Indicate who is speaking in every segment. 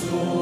Speaker 1: So.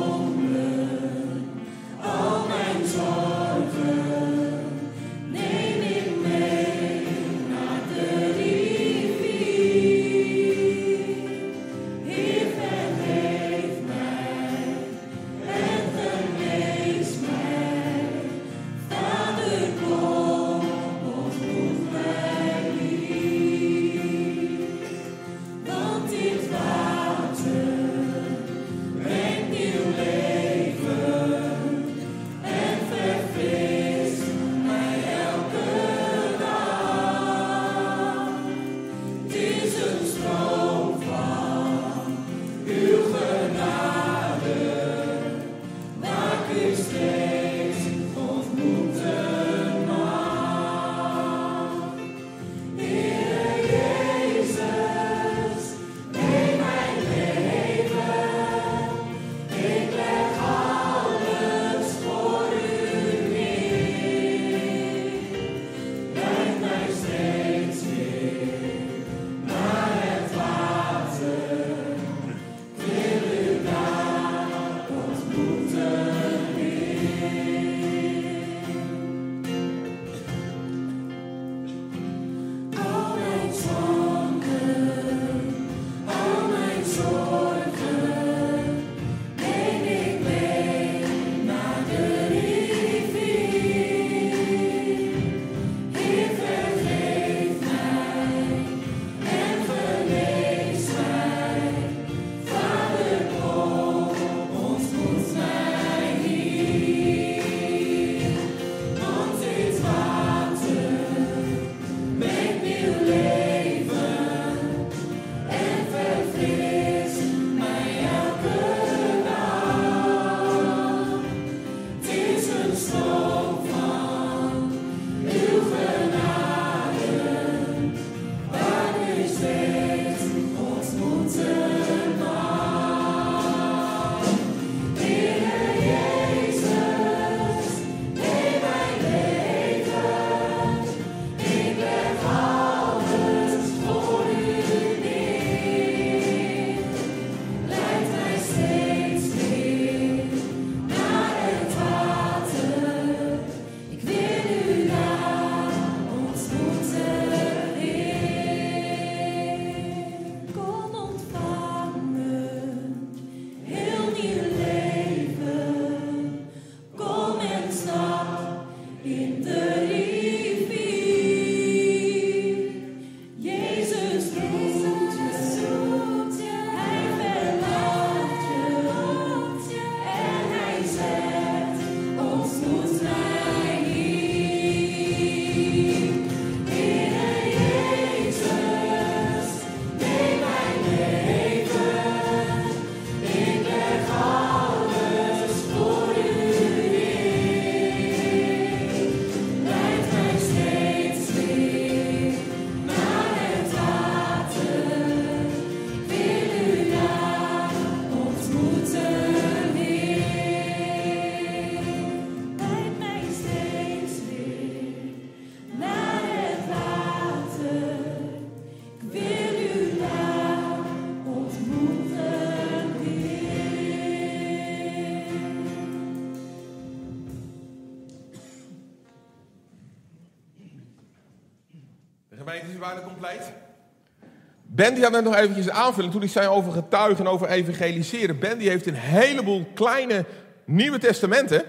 Speaker 1: Ben die had net nog eventjes een aanvulling toen ik zei over getuigen en over evangeliseren. Ben die heeft een heleboel kleine Nieuwe Testamenten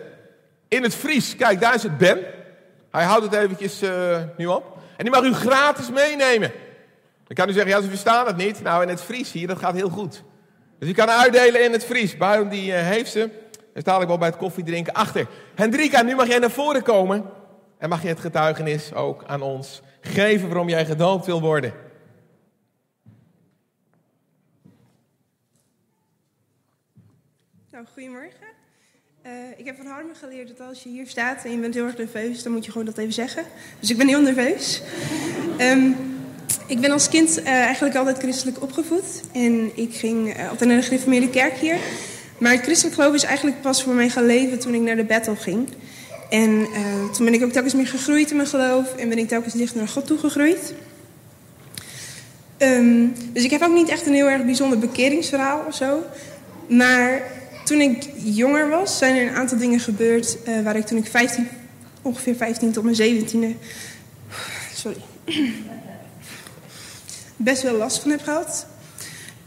Speaker 1: in het Fries. Kijk, daar is het Ben. Hij houdt het eventjes uh, nu op. En die mag u gratis meenemen. Dan kan u zeggen, ja, ze verstaan het niet. Nou, in het Fries hier, dat gaat heel goed. Dus u kan uitdelen in het Fries. Buiten die uh, heeft ze. Daar sta ik wel bij het koffiedrinken achter. Hendrika, nu mag jij naar voren komen. En mag je het getuigenis ook aan ons geven waarom jij gedoopt wil worden.
Speaker 2: Nou, goedemorgen. Uh, ik heb van Harmen geleerd dat als je hier staat en je bent heel erg nerveus, dan moet je gewoon dat even zeggen. Dus ik ben heel nerveus. Um, ik ben als kind uh, eigenlijk altijd christelijk opgevoed. En ik ging uh, altijd naar de gereformeerde kerk hier. Maar het christelijk geloof is eigenlijk pas voor mij gaan leven toen ik naar de battle ging. En uh, toen ben ik ook telkens meer gegroeid in mijn geloof en ben ik telkens dichter naar God toe gegroeid. Um, dus ik heb ook niet echt een heel erg bijzonder bekeringsverhaal of zo. Maar toen ik jonger was, zijn er een aantal dingen gebeurd uh, waar ik toen ik 15, ongeveer 15 tot mijn 17e, sorry, best wel last van heb gehad.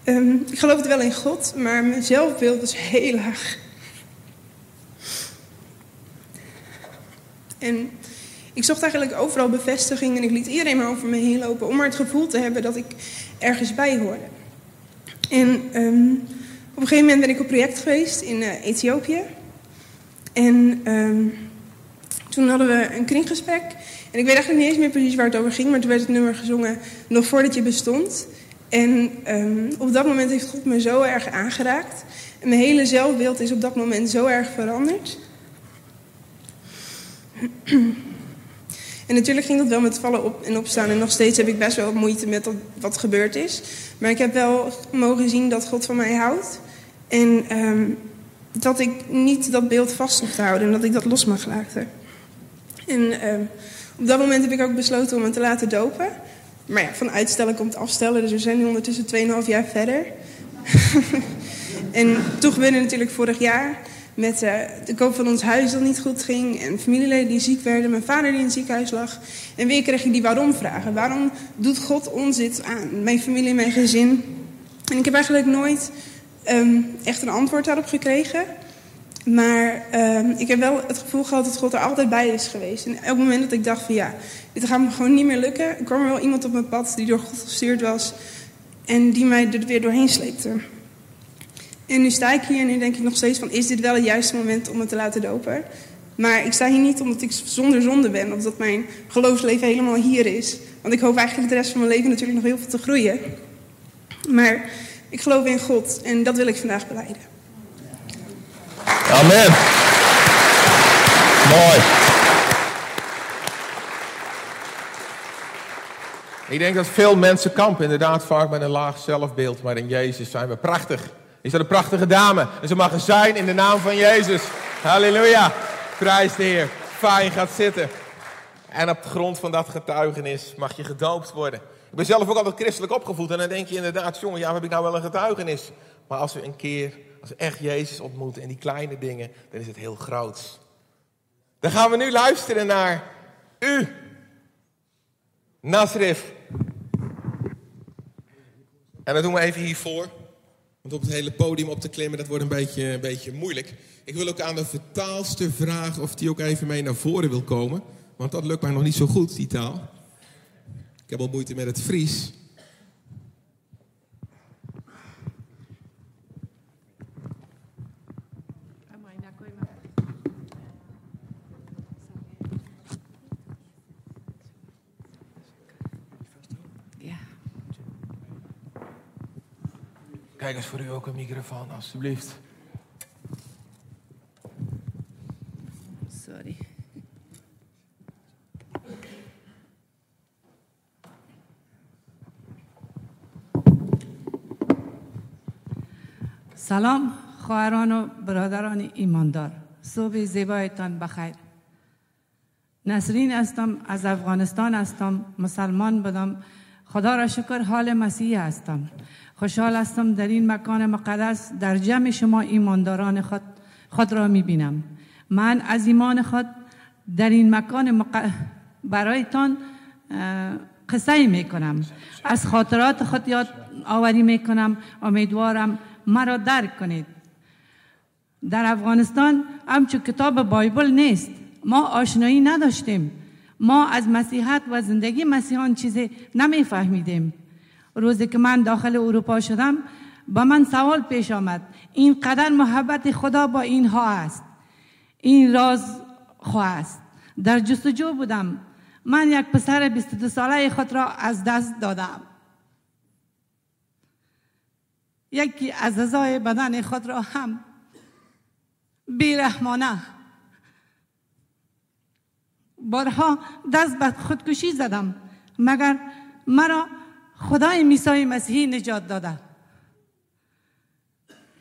Speaker 2: Um, ik geloof het wel in God, maar mijn zelfbeeld is heel laag. En ik zocht eigenlijk overal bevestiging en ik liet iedereen maar over me heen lopen om maar het gevoel te hebben dat ik ergens bij hoorde. En op een gegeven moment ben ik op project geweest in uh, Ethiopië. En um, toen hadden we een kringgesprek. En ik weet eigenlijk niet eens meer precies waar het over ging, maar toen werd het nummer gezongen nog voordat je bestond. En um, op dat moment heeft God me zo erg aangeraakt. En mijn hele zelfbeeld is op dat moment zo erg veranderd. En natuurlijk ging dat wel met vallen op en opstaan. En nog steeds heb ik best wel moeite met wat gebeurd is. Maar ik heb wel mogen zien dat God van mij houdt. En um, dat ik niet dat beeld vast hoef te houden. En dat ik dat los mag laten. En um, op dat moment heb ik ook besloten om me te laten dopen. Maar ja, van uitstellen komt afstellen. Dus we zijn nu ondertussen 2,5 jaar verder. en toen gebeurde natuurlijk vorig jaar met uh, de koop van ons huis dat niet goed ging. En familieleden die ziek werden. Mijn vader die in het ziekenhuis lag. En weer kreeg ik die waarom vragen. Waarom doet God ons dit aan? Mijn familie mijn gezin. En ik heb eigenlijk nooit um, echt een antwoord daarop gekregen. Maar um, ik heb wel het gevoel gehad dat God er altijd bij is geweest. En elk moment dat ik dacht van ja, dit gaat me gewoon niet meer lukken... kwam er wel iemand op mijn pad die door God gestuurd was... en die mij er weer doorheen sleepte. En nu sta ik hier en nu denk ik nog steeds van... is dit wel het juiste moment om me te laten dopen? Maar ik sta hier niet omdat ik zonder zonde ben... of dat mijn geloofsleven helemaal hier is. Want ik hoop eigenlijk de rest van mijn leven natuurlijk nog heel veel te groeien. Maar ik geloof in God en dat wil ik vandaag beleiden.
Speaker 3: Amen. Mooi. Ik denk dat veel mensen kampen inderdaad vaak met een laag zelfbeeld. Maar in Jezus zijn we prachtig. Is dat een prachtige dame? En ze mag er zijn in de naam van Jezus. Halleluja. Prijs de Heer. Fijn gaat zitten. En op grond van dat getuigenis mag je gedoopt worden. Ik ben zelf ook altijd christelijk opgevoed. En dan denk je inderdaad, jongen, ja, heb ik nou wel een getuigenis? Maar als we een keer, als we echt Jezus ontmoeten in die kleine dingen, dan is het heel groot. Dan gaan we nu luisteren naar u, Nasrif. En dat doen we even hiervoor. Want op het hele podium op te klimmen, dat wordt een beetje, een beetje moeilijk. Ik wil ook aan de vertaalster vragen of die ook even mee naar voren wil komen. Want dat lukt mij nog niet zo goed, die taal. Heb al moeite met het Fries. Kijk eens voor u ook een microfoon, alstublieft.
Speaker 4: سلام خواهران و برادران ایماندار. صبح زیبایتان بخیر. نسرین هستم از افغانستان هستم مسلمان بدم خدا را شکر حال مسیحی هستم. خوشحال هستم در این مکان مقدس در جمع شما ایمانداران خود, خود را می‌بینم. من از ایمان خود در این مکان مق... برایتان قصه می کنم از خاطرات خود یاد آوری می کنم امیدوارم مرا درک کنید. در افغانستان همچون کتاب بایبل نیست. ما آشنایی نداشتیم. ما از مسیحت و زندگی مسیحان چیزی نمیفهمیدیم. روزی که من داخل اروپا شدم با من سوال پیش آمد. اینقدر محبت خدا با اینها است. این راز خواه است. در جستجو بودم. من یک پسر 22 ساله خود را از دست دادم. یکی از اعضای بدن خود را هم بیرحمانه. بارها دست به خودکشی زدم مگر مرا خدای میسای مسیحی نجات داده؟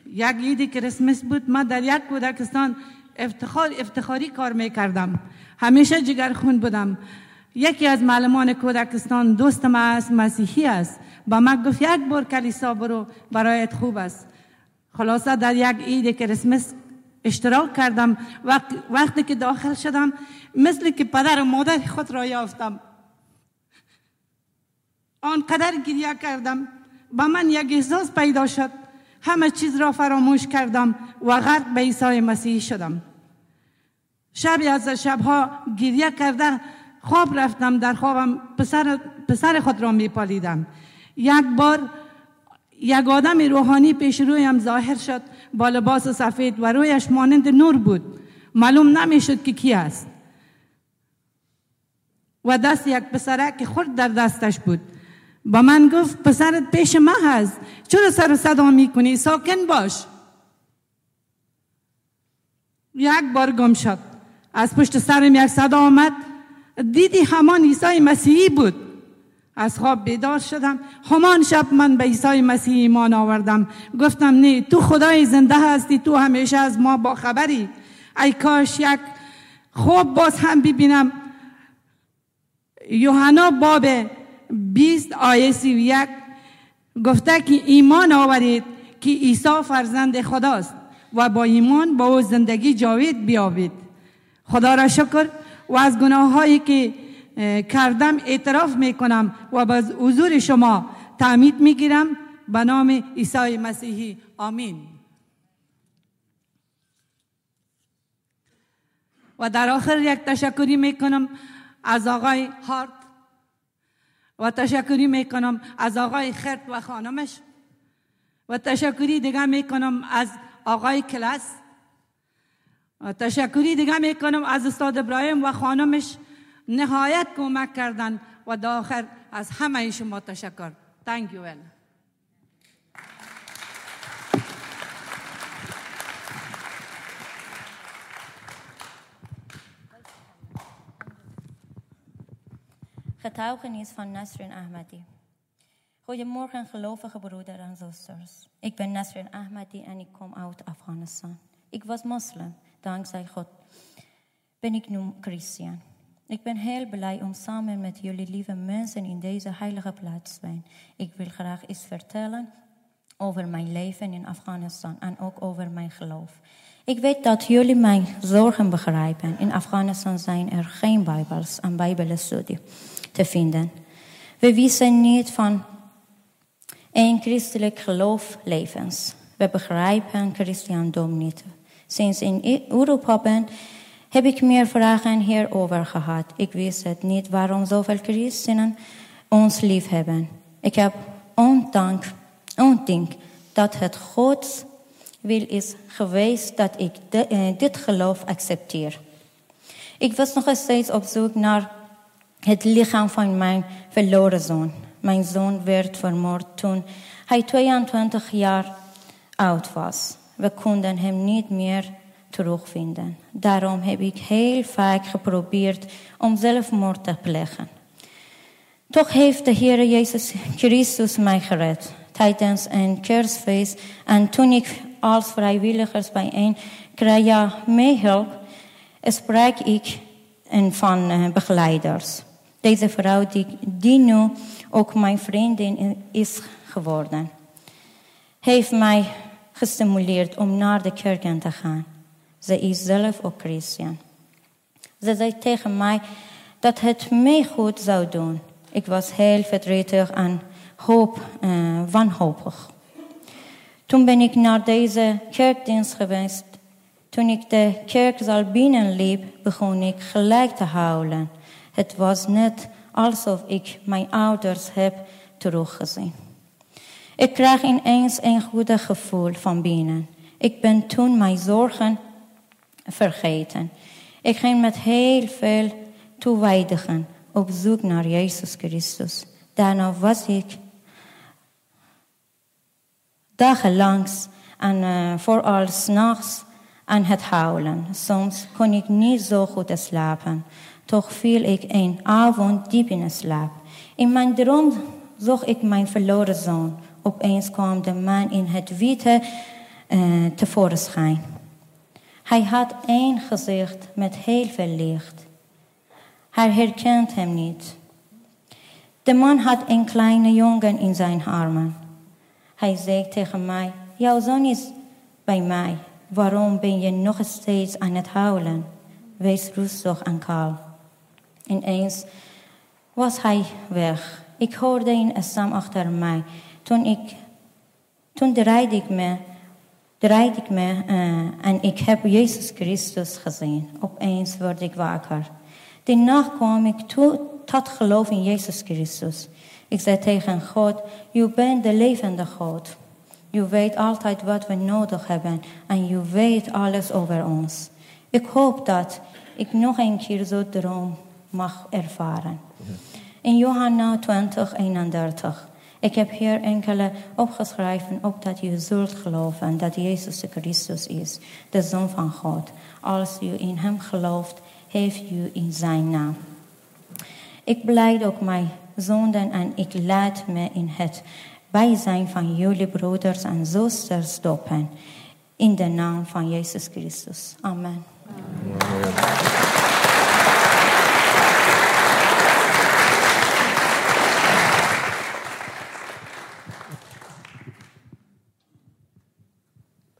Speaker 4: یک عید کریسمس بود من در یک کودکستان افتخار افتخاری کار می‌کردم. همیشه جگرخون بودم. یکی از معلمان کودکستان دوست ما است مسیحی است. با من گفت یک بار کلیسا برو برایت خوب است. خلاصه در یک عید کریسمس اشتراک کردم. وقت وقتی که داخل شدم مثل که پدر و مادر خود را یافتم. آنقدر گریه کردم. با من یک احساس پیدا شد. همه چیز را فراموش کردم و غرق به عیسی مسیح شدم. شبی از شبها گریه کرده خواب رفتم در خوابم پسر, پسر خود را می پالیدم یک بار یک آدم روحانی پیش رویم ظاهر شد با لباس سفید و رویش مانند نور بود. معلوم نمی‌شد که کی است. و دست یک پسرک که خورد در دستش بود. با من گفت پسرت پیش ما هست. چرا سر و صدا می‌کنی؟ ساکن باش. یک بار گم شد. از پشت سرم یک صدا آمد. دیدی همان عیسی مسیحی بود. از خواب بیدار شدم. همان شب من به عیسی مسیح ایمان آوردم. گفتم نه تو خدای زنده هستی تو همیشه از ما با خبری ای کاش یک خواب باز هم ببینم. یوحنا باب 20 آیه 31 گفته که ایمان آورید که عیسی فرزند خداست و با ایمان با او زندگی جاوید بیابید. خدا را شکر. و از گناه هایی که کردم اعتراف می کنم و به حضور شما تعمید می گیرم به نام عیسی مسیحی آمین. و در آخر یک تشکری می کنم از آقای هارت. و تشکری می کنم از آقای خرت و خانمش. و تشکری دیگه می کنم از آقای کلاس. تشکری دیگه می کنم از استاد ابراهیم و خانمش نهایت کمک کردن و داخل از همه شما تشکر Thank you well.
Speaker 5: Getuigenis van Nasrin Ahmadi. Goedemorgen, gelovige broeders en zusters. Ik ben Nasrin Ahmadi en ik kom uit Afghanistan. Ik was moslim, dankzij God ben ik nu christen. Ik ben heel blij om samen met jullie lieve mensen in deze heilige plaats te zijn. Ik wil graag iets vertellen over mijn leven in Afghanistan en ook over mijn geloof. Ik weet dat jullie mijn zorgen begrijpen. In Afghanistan zijn er geen bijbels en bijbelstudie te vinden. We wisten niet van een christelijk geloof levens. We begrijpen christendom niet. Sinds in Europa ben, heb ik meer vragen hierover gehad. Ik wist het niet waarom zoveel christenen ons lief hebben. Ik heb ondank, ontdekt dat het Gods wil is geweest dat ik eh, dit geloof accepteer. Ik was nog steeds op zoek naar het lichaam van mijn verloren zoon. Mijn zoon werd vermoord toen hij 22 jaar oud was. We konden hem niet meer terugvinden. Daarom heb ik heel vaak geprobeerd om zelfmoord te plegen. Toch heeft de Heer Jezus Christus mij gered tijdens een kerstfeest en toen ik als vrijwilligers bij een kraya meehielp, sprak ik van uh, begeleiders. Deze vrouw die, die nu ook mijn vriendin is geworden, heeft mij gestimuleerd om naar de kerk te gaan. Ze is zelf ook christen. Ze zei tegen mij dat het mij goed zou doen. Ik was heel verdrietig en hoop, uh, wanhopig. Toen ben ik naar deze kerkdienst geweest. Toen ik de kerkzaal binnenliep, begon ik gelijk te huilen. Het was net alsof ik mijn ouders heb teruggezien. Ik kreeg ineens een goede gevoel van binnen. Ik ben toen mijn zorgen vergeten. Ik ging met heel veel toewijdigen op zoek naar Jezus Christus. Daarna was ik dagenlang en uh, vooral s'nachts aan het huilen. Soms kon ik niet zo goed slapen. Toch viel ik een avond diep in slaap. In mijn droom zag ik mijn verloren zoon. Opeens kwam de man in het witte uh, tevoorschijn. Hij had één gezicht met heel veel licht. Hij herkent hem niet. De man had een kleine jongen in zijn armen. Hij zei tegen mij, jouw zoon is bij mij. Waarom ben je nog steeds aan het huilen? Wees rustig en kalm. Ineens was hij weg. Ik hoorde een stem achter mij. Toen, ik, toen draaide ik me, draaide ik me uh, en ik heb Jezus Christus gezien. Opeens word ik wakker. Nacht kwam ik toe, tot geloof in Jezus Christus. Ik zei tegen God, u bent de levende God. U weet altijd wat we nodig hebben en u weet alles over ons. Ik hoop dat ik nog een keer zo'n droom mag ervaren. In Johanna 20, 31. Ik heb hier enkele opgeschreven, opdat u zult geloven dat Jezus Christus is, de Zoon van God. Als u in Hem gelooft, heeft u in Zijn naam. Ik blijf ook mijn zonden en ik laat me in het bijzijn van jullie broeders en zusters dopen. In de naam van Jezus Christus. Amen.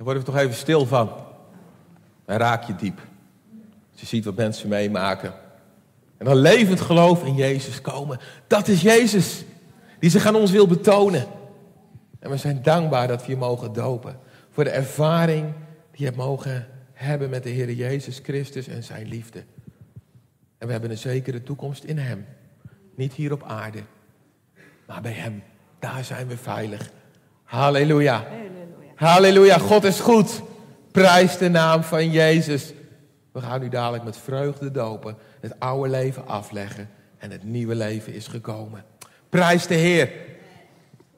Speaker 3: Daar worden we toch even stil van. En raak je diep. Als je ziet wat mensen meemaken. En dan levend geloof in Jezus komen. Dat is Jezus. Die zich aan ons wil betonen. En we zijn dankbaar dat we je mogen dopen. Voor de ervaring die je mogen hebben met de Heer Jezus Christus en zijn liefde. En we hebben een zekere toekomst in Hem. Niet hier op aarde, maar bij Hem. Daar zijn we veilig. Halleluja. Halleluja. God is goed. Prijs de naam van Jezus. We gaan nu dadelijk met vreugde dopen. Het oude leven afleggen. En het nieuwe leven is gekomen. Prijs de Heer.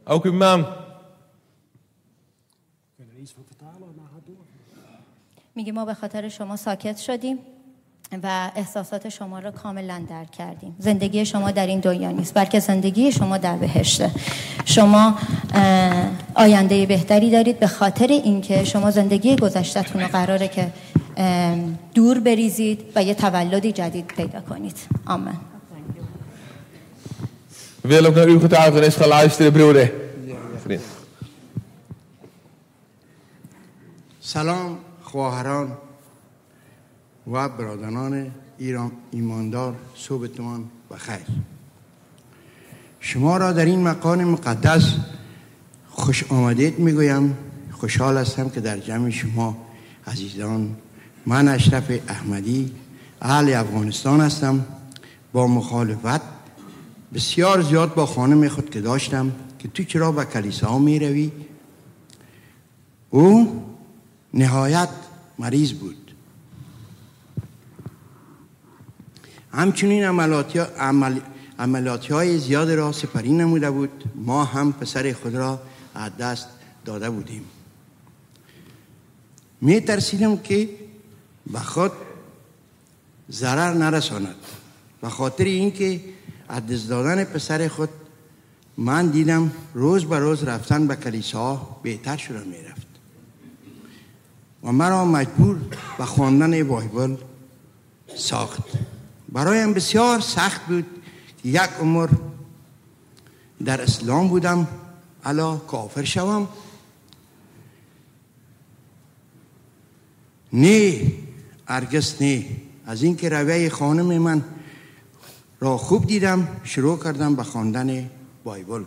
Speaker 3: Ook uw man.
Speaker 5: میگه ما به خاطر شما ساکت شدیم و احساسات شما را کاملا درک کردیم. زندگی شما در این دنیا نیست بلکه زندگی شما در بهشته. شما آینده بهتری دارید به خاطر اینکه شما زندگی گذشتهتون رو قراره که دور بریزید و یه تولدی جدید پیدا کنید. آمین.
Speaker 3: We willen ook naar uw getuigenis gaan luisteren, broeder. Vriend.
Speaker 6: سلام خواهران و برادران ایران ایماندار صبحتان و خیر. شما را در این مکان مقدس خوش آمدید می‌گویم. خوشحال هستم که در جمع شما عزیزان من اشرف احمدی اهل افغانستان هستم. با مخالفت بسیار زیاد با خانم خود که داشتم که تو چرا به کلیسا می روی او نهایت مریض بود. همچنین عملیاتی, عمل، های زیاد را سپری نموده بود. ما هم پسر خود را از دست داده بودیم. می ترسیدم که به خود ضرر نرساند. به خاطر اینکه از دست دادن پسر خود من دیدم روز به روز رفتن به کلیسا بهتر شده می رفت. و مرا مجبور به خواندن بایبل ساخت. برایم بسیار سخت بود که یک عمر در اسلام بودم الا کافر شوم. نه ارگس نه از اینکه رویه خانم من را خوب دیدم شروع کردم به خواندن بایبل.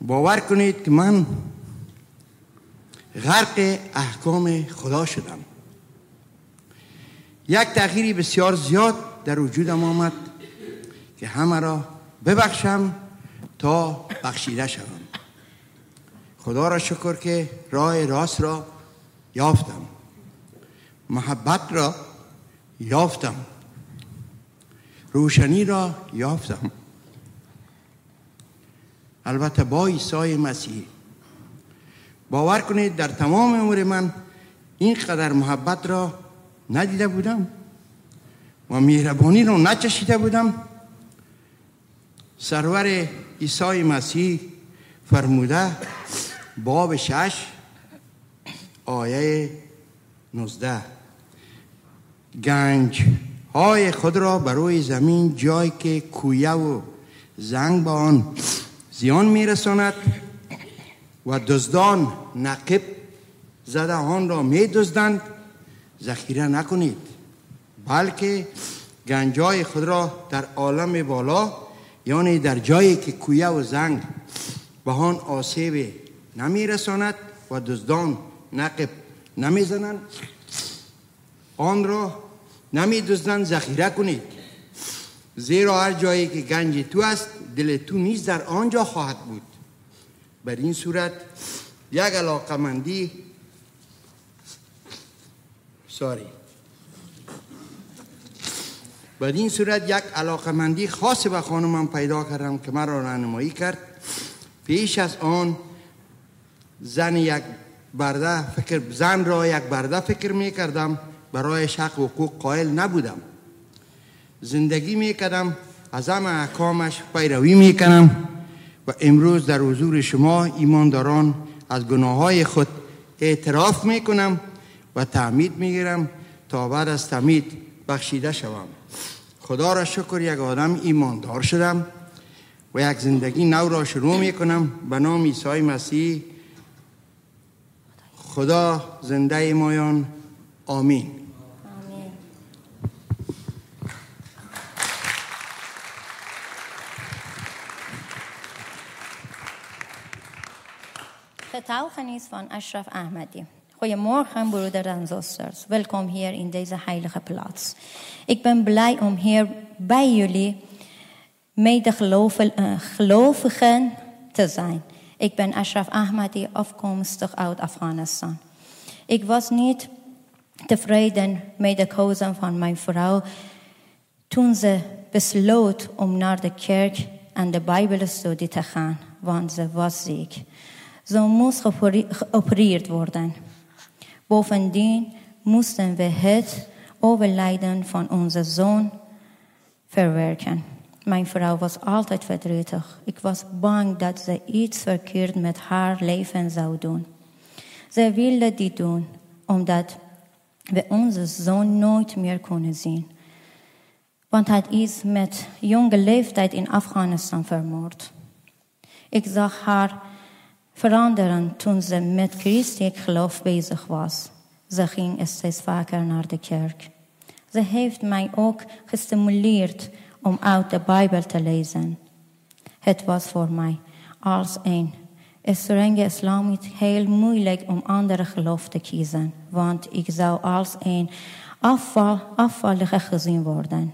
Speaker 6: باور کنید که من غرق احکام خدا شدم. یک تغییری بسیار زیاد در وجودم آمد که همه را ببخشم تا بخشیده شوم. خدا را شکر که راه راست را یافتم. محبت را یافتم. روشنی را یافتم. البته با عیسی مسیح. باور کنید در تمام عمر من اینقدر محبت را ندیده بودم و مهربانی را نچشیده بودم. سرور عیسی مسیح فرموده باب شش آیه نوزده. گنج های خود را بر روی زمین جای که کویه و زنگ با آن زیان میرساند و دزدان نقب زده آن را می دزدند ذخیره نکنید. بلکه گنجای خود را در عالم بالا یعنی در جایی که کویه و زنگ به آن آسیب نمی رساند و دزدان نقب نمی زنند آن را نمی دزدند ذخیره کنید. زیرا هر جایی که گنج تو است دل تو نیز در آنجا خواهد بود. بر این صورت یک علاقمندی ساری. بر این صورت یک علاقمندی خاص به خانمم پیدا کردم که مرا راهنمایی کرد. پیش از آن زن یک برده فکر زن را یک برده فکر می کردم برای حق و حقوق قائل نبودم. زندگی می کردم از همه احکامش پیروی می کنم و امروز در حضور شما ایمانداران از گناه های خود اعتراف می کنم و تعمید می گیرم تا بعد از تعمید بخشیده شوم. خدا را شکر یک آدم ایماندار شدم و یک زندگی نو را شروع می کنم به نام عیسی مسیح. خدا زنده مایان. آمین.
Speaker 5: آمين Getuigenis van Ashraf Ahmadi. Goedemorgen, broeders en zusters. Welkom hier in deze heilige plaats. Ik ben blij om hier bij jullie medegelovigen te zijn. Ik ben Ashraf Ahmadi, afkomstig uit Afghanistan. Ik was niet tevreden met de keuze van mijn vrouw toen ze besloot om naar de kerk en de Bijbelstudie te gaan, want ze was ziek. Ze moest geopere- geopereerd worden. Bovendien moesten we het overlijden van onze zoon verwerken. Mijn vrouw was altijd verdrietig. Ik was bang dat ze iets verkeerd met haar leven zou doen. Ze wilde dit doen omdat we onze zoon nooit meer kunnen zien. Want hij is met jonge leeftijd in Afghanistan vermoord. Ik zag haar veranderen toen ze met christelijk geloof bezig was. Ze ging steeds vaker naar de kerk. Ze heeft mij ook gestimuleerd om uit de Bijbel te lezen. Het was voor mij als een strenge islamit heel moeilijk om andere geloof te kiezen, want ik zou als een afval, afvallige gezien worden.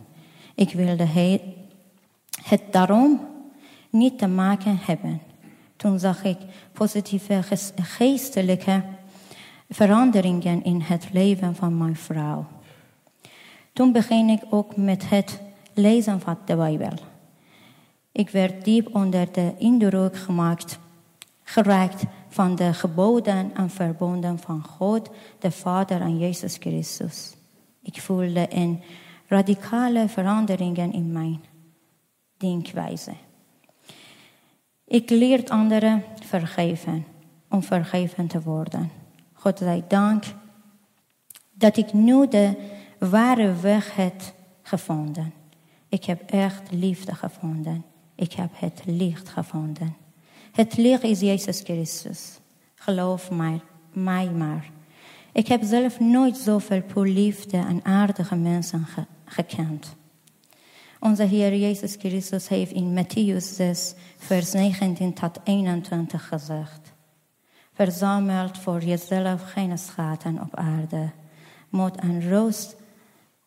Speaker 5: Ik wilde he- het daarom niet te maken hebben. Toen zag ik positieve geestelijke veranderingen in het leven van mijn vrouw. Toen begin ik ook met het lezen van de Bijbel. Ik werd diep onder de indruk gemaakt, geraakt van de geboden en verbonden van God, de Vader en Jezus Christus. Ik voelde een radicale veranderingen in mijn denkwijze. Ik leer anderen vergeven om vergeven te worden. God zij dank dat ik nu de ware weg heb gevonden. Ik heb echt liefde gevonden. Ik heb het licht gevonden. Het licht is Jezus Christus. Geloof mij, mij maar. Ik heb zelf nooit zoveel liefde en aardige mensen ge- gekend. Onze Heer Jezus Christus heeft in Matthäus 6, vers 19 tot 21 gezegd. Verzamelt voor jezelf geen schatten op aarde. Moet en roost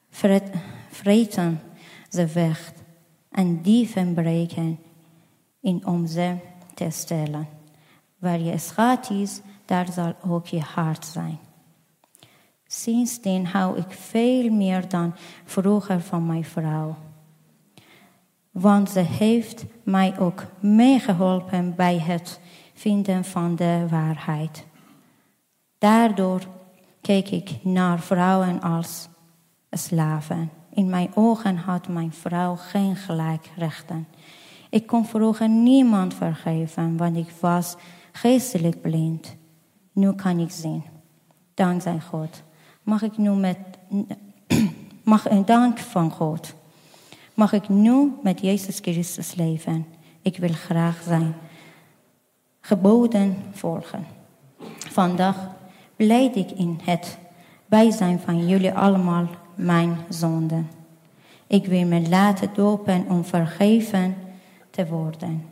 Speaker 5: vret- vreten ze weg en dieven breken in om ze te stellen. Waar je schat is, daar zal ook je hart zijn. Sindsdien hou ik veel meer dan vroeger van mijn vrouw. Want ze heeft mij ook meegeholpen bij het vinden van de waarheid. Daardoor keek ik naar vrouwen als slaven. In mijn ogen had mijn vrouw geen gelijkrechten. Ik kon vroeger niemand vergeven, want ik was geestelijk blind. Nu kan ik zien. Dankzij God. Mag ik nu met, mag een dank van God. Mag ik nu met Jezus Christus leven? Ik wil graag zijn geboden volgen. Vandaag beleid ik in het bijzijn van jullie allemaal mijn zonden. Ik wil me laten dopen om vergeven te worden.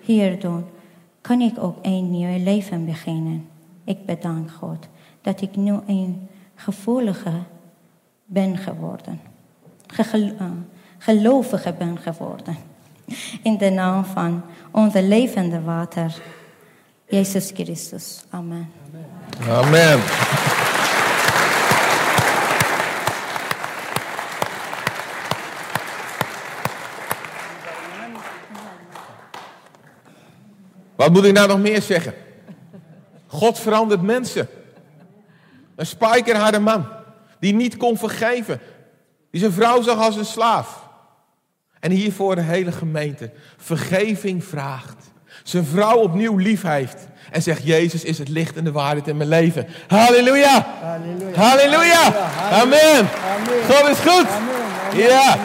Speaker 5: Hierdoor kan ik ook een nieuw leven beginnen. Ik bedank God dat ik nu een gevoelige ben geworden. Gegel- uh, gelovige ben geworden. In de naam van onze levende water, Jezus Christus. Amen.
Speaker 3: Amen. Wat moet ik nou nog meer zeggen? God verandert mensen. Een spijkerharde man. Die niet kon vergeven. Die zijn vrouw zag als een slaaf. En hiervoor de hele gemeente vergeving vraagt. Zijn vrouw opnieuw lief heeft. En zegt, Jezus is het licht en de waarheid in mijn leven. Halleluja.
Speaker 6: Halleluja.
Speaker 3: Halleluja. Amen. God is goed. Ja.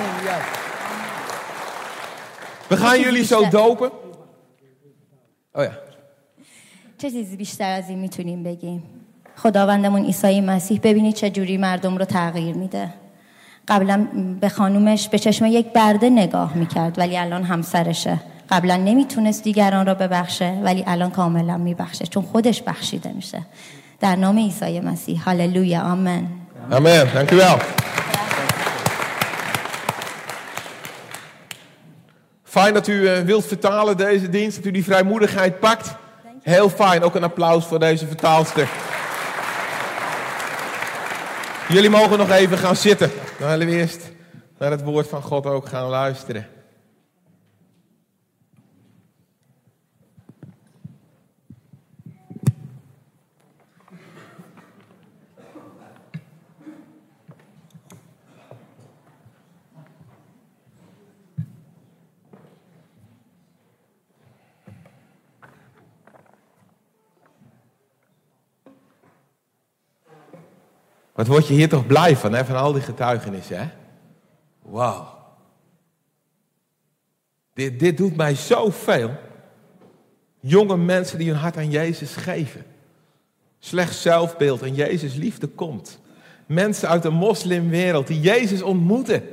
Speaker 3: We gaan jullie zo dopen. Oh ja.
Speaker 5: چه چیزی بیشتر از این میتونیم بگیم خداوندمون عیسی مسیح ببینید چه جوری مردم رو تغییر میده قبلا به خانومش به چشم یک برده نگاه می‌کرد ولی الان همسرشه. قبلا نمی‌تونست دیگران را ببخشه ولی الان کاملا میبخشه چون خودش بخشیده میشه. در نام عیسی مسیح. هللویا. آمین.
Speaker 3: wel. Fijn dat u eh, wilt vertalen deze dienst, dat u die vrijmoedigheid pakt. Heel fijn, ook een applaus voor deze vertaalster. Jullie mogen nog even gaan zitten. Dan willen we eerst naar het woord van God ook gaan luisteren. Wat word je hier toch blij van, hè? van al die getuigenissen, hè? Wauw. Dit, dit doet mij zoveel. Jonge mensen die hun hart aan Jezus geven. Slecht zelfbeeld en Jezus liefde komt. Mensen uit de moslimwereld die Jezus ontmoeten.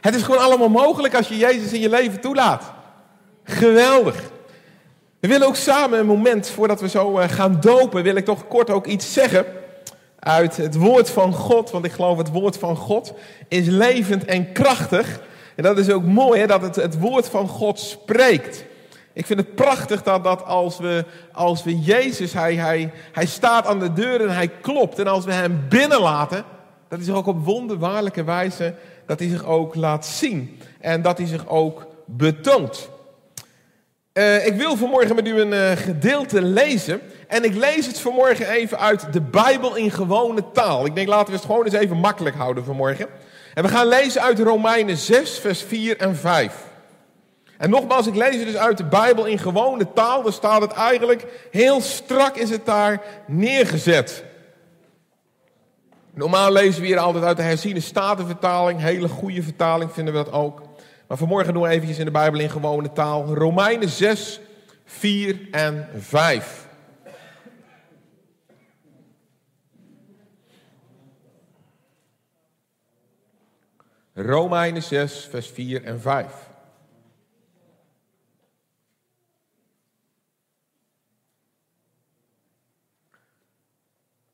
Speaker 3: Het is gewoon allemaal mogelijk als je Jezus in je leven toelaat. Geweldig. We willen ook samen een moment, voordat we zo eh, gaan dopen, wil ik toch kort ook iets zeggen uit het woord van God. Want ik geloof het woord van God is levend en krachtig. En dat is ook mooi, hè, dat het het woord van God spreekt. Ik vind het prachtig dat, dat als, we, als we Jezus, hij, hij, hij staat aan de deur en hij klopt. En als we hem binnenlaten, dat hij zich ook op wonderbaarlijke wijze, dat hij zich ook laat zien. En dat hij zich ook betoont. Eh, ik wil vanmorgen met u een eh, gedeelte lezen. En ik lees het vanmorgen even uit de Bijbel in gewone taal. Ik denk laten we het gewoon eens even makkelijk houden vanmorgen. En we gaan lezen uit Romeinen 6, vers 4 en 5. En nogmaals, ik lees het dus uit de Bijbel in gewone taal. Dan staat het eigenlijk heel strak is het daar neergezet. Normaal lezen we hier altijd uit de herziene statenvertaling. Hele goede vertaling vinden we dat ook. Maar vanmorgen doen we eventjes in de Bijbel in gewone taal. Romeinen 6, 4 en 5. Romeinen 6, vers 4 en 5.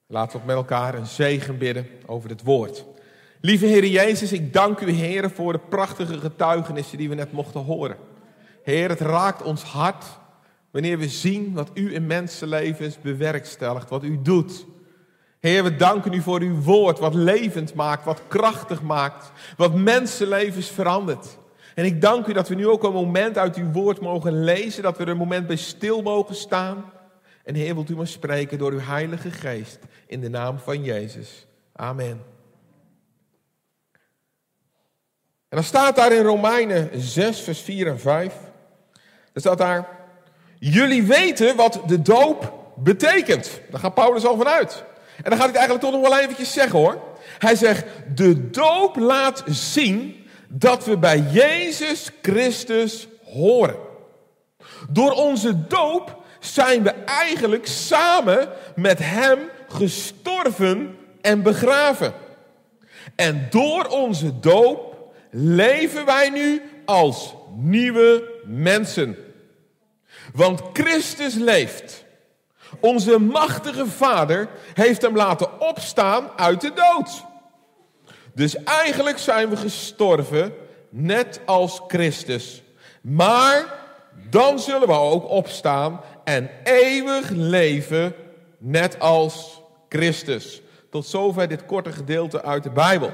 Speaker 3: Laten we met elkaar een zegen bidden over het woord. Lieve Heer Jezus, ik dank u Heer voor de prachtige getuigenissen die we net mochten horen. Heer, het raakt ons hart wanneer we zien wat u in mensenlevens bewerkstelligt, wat u doet. Heer, we danken u voor uw woord, wat levend maakt, wat krachtig maakt, wat mensenlevens verandert. En ik dank u dat we nu ook een moment uit uw woord mogen lezen, dat we er een moment bij stil mogen staan. En Heer, wilt u maar spreken door uw Heilige Geest in de naam van Jezus. Amen. En dan staat daar in Romeinen 6, vers 4 en 5. Er staat daar, jullie weten wat de doop betekent. Daar gaat Paulus al vanuit. En dan gaat hij eigenlijk toch nog wel eventjes zeggen hoor. Hij zegt, de doop laat zien dat we bij Jezus Christus horen. Door onze doop zijn we eigenlijk samen met Hem gestorven en begraven. En door onze doop leven wij nu als nieuwe mensen. Want Christus leeft. Onze machtige Vader heeft hem laten opstaan uit de dood. Dus eigenlijk zijn we gestorven, net als Christus. Maar dan zullen we ook opstaan en eeuwig leven, net als Christus. Tot zover dit korte gedeelte uit de Bijbel.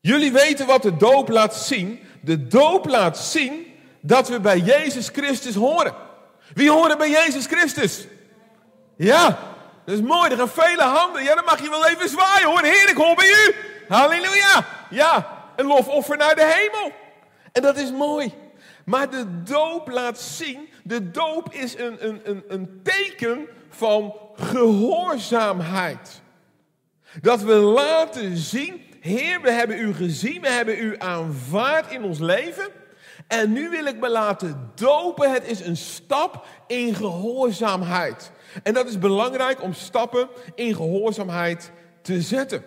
Speaker 3: Jullie weten wat de doop laat zien. De doop laat zien dat we bij Jezus Christus horen. Wie horen bij Jezus Christus? Ja, dat is mooi. Er gaan vele handen. Ja, dan mag je wel even zwaaien hoor. Heer, ik hoor bij u. Halleluja. Ja, een lofoffer naar de hemel. En dat is mooi. Maar de doop laat zien, de doop is een, een, een, een teken van gehoorzaamheid. Dat we laten zien, Heer, we hebben u gezien, we hebben u aanvaard in ons leven. En nu wil ik me laten dopen. Het is een stap in gehoorzaamheid. En dat is belangrijk om stappen in gehoorzaamheid te zetten.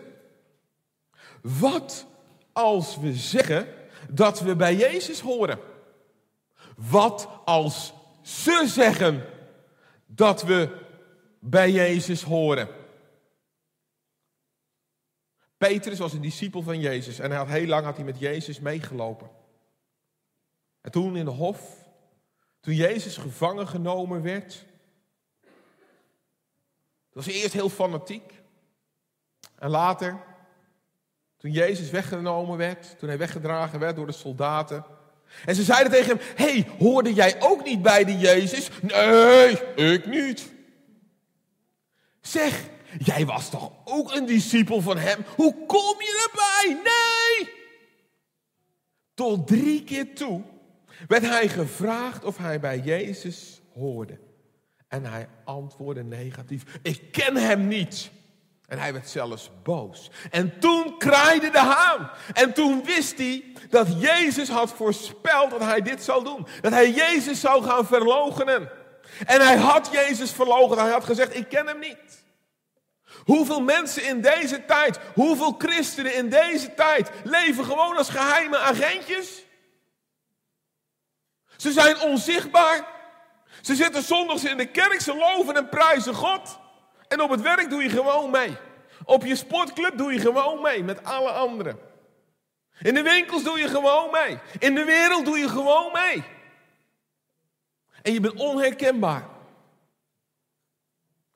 Speaker 3: Wat als we zeggen dat we bij Jezus horen? Wat als ze zeggen dat we bij Jezus horen? Petrus was een discipel van Jezus en hij had heel lang had hij met Jezus meegelopen. En toen in de hof, toen Jezus gevangen genomen werd, was eerst heel fanatiek. En later, toen Jezus weggenomen werd, toen hij weggedragen werd door de soldaten. En ze zeiden tegen hem, hey, hoorde jij ook niet bij die Jezus? Nee, ik niet. Zeg, jij was toch ook een discipel van hem? Hoe kom je erbij? Nee! Tot drie keer toe werd hij gevraagd of hij bij Jezus hoorde. En hij antwoordde negatief. Ik ken hem niet. En hij werd zelfs boos. En toen kraaide de haan. En toen wist hij dat Jezus had voorspeld dat hij dit zou doen. Dat hij Jezus zou gaan verloochenen. En hij had Jezus verlogen. Hij had gezegd, ik ken hem niet. Hoeveel mensen in deze tijd, hoeveel christenen in deze tijd leven gewoon als geheime agentjes? Ze zijn onzichtbaar. Ze zitten zondags in de kerk, ze loven en prijzen God. En op het werk doe je gewoon mee. Op je sportclub doe je gewoon mee met alle anderen. In de winkels doe je gewoon mee. In de wereld doe je gewoon mee. En je bent onherkenbaar.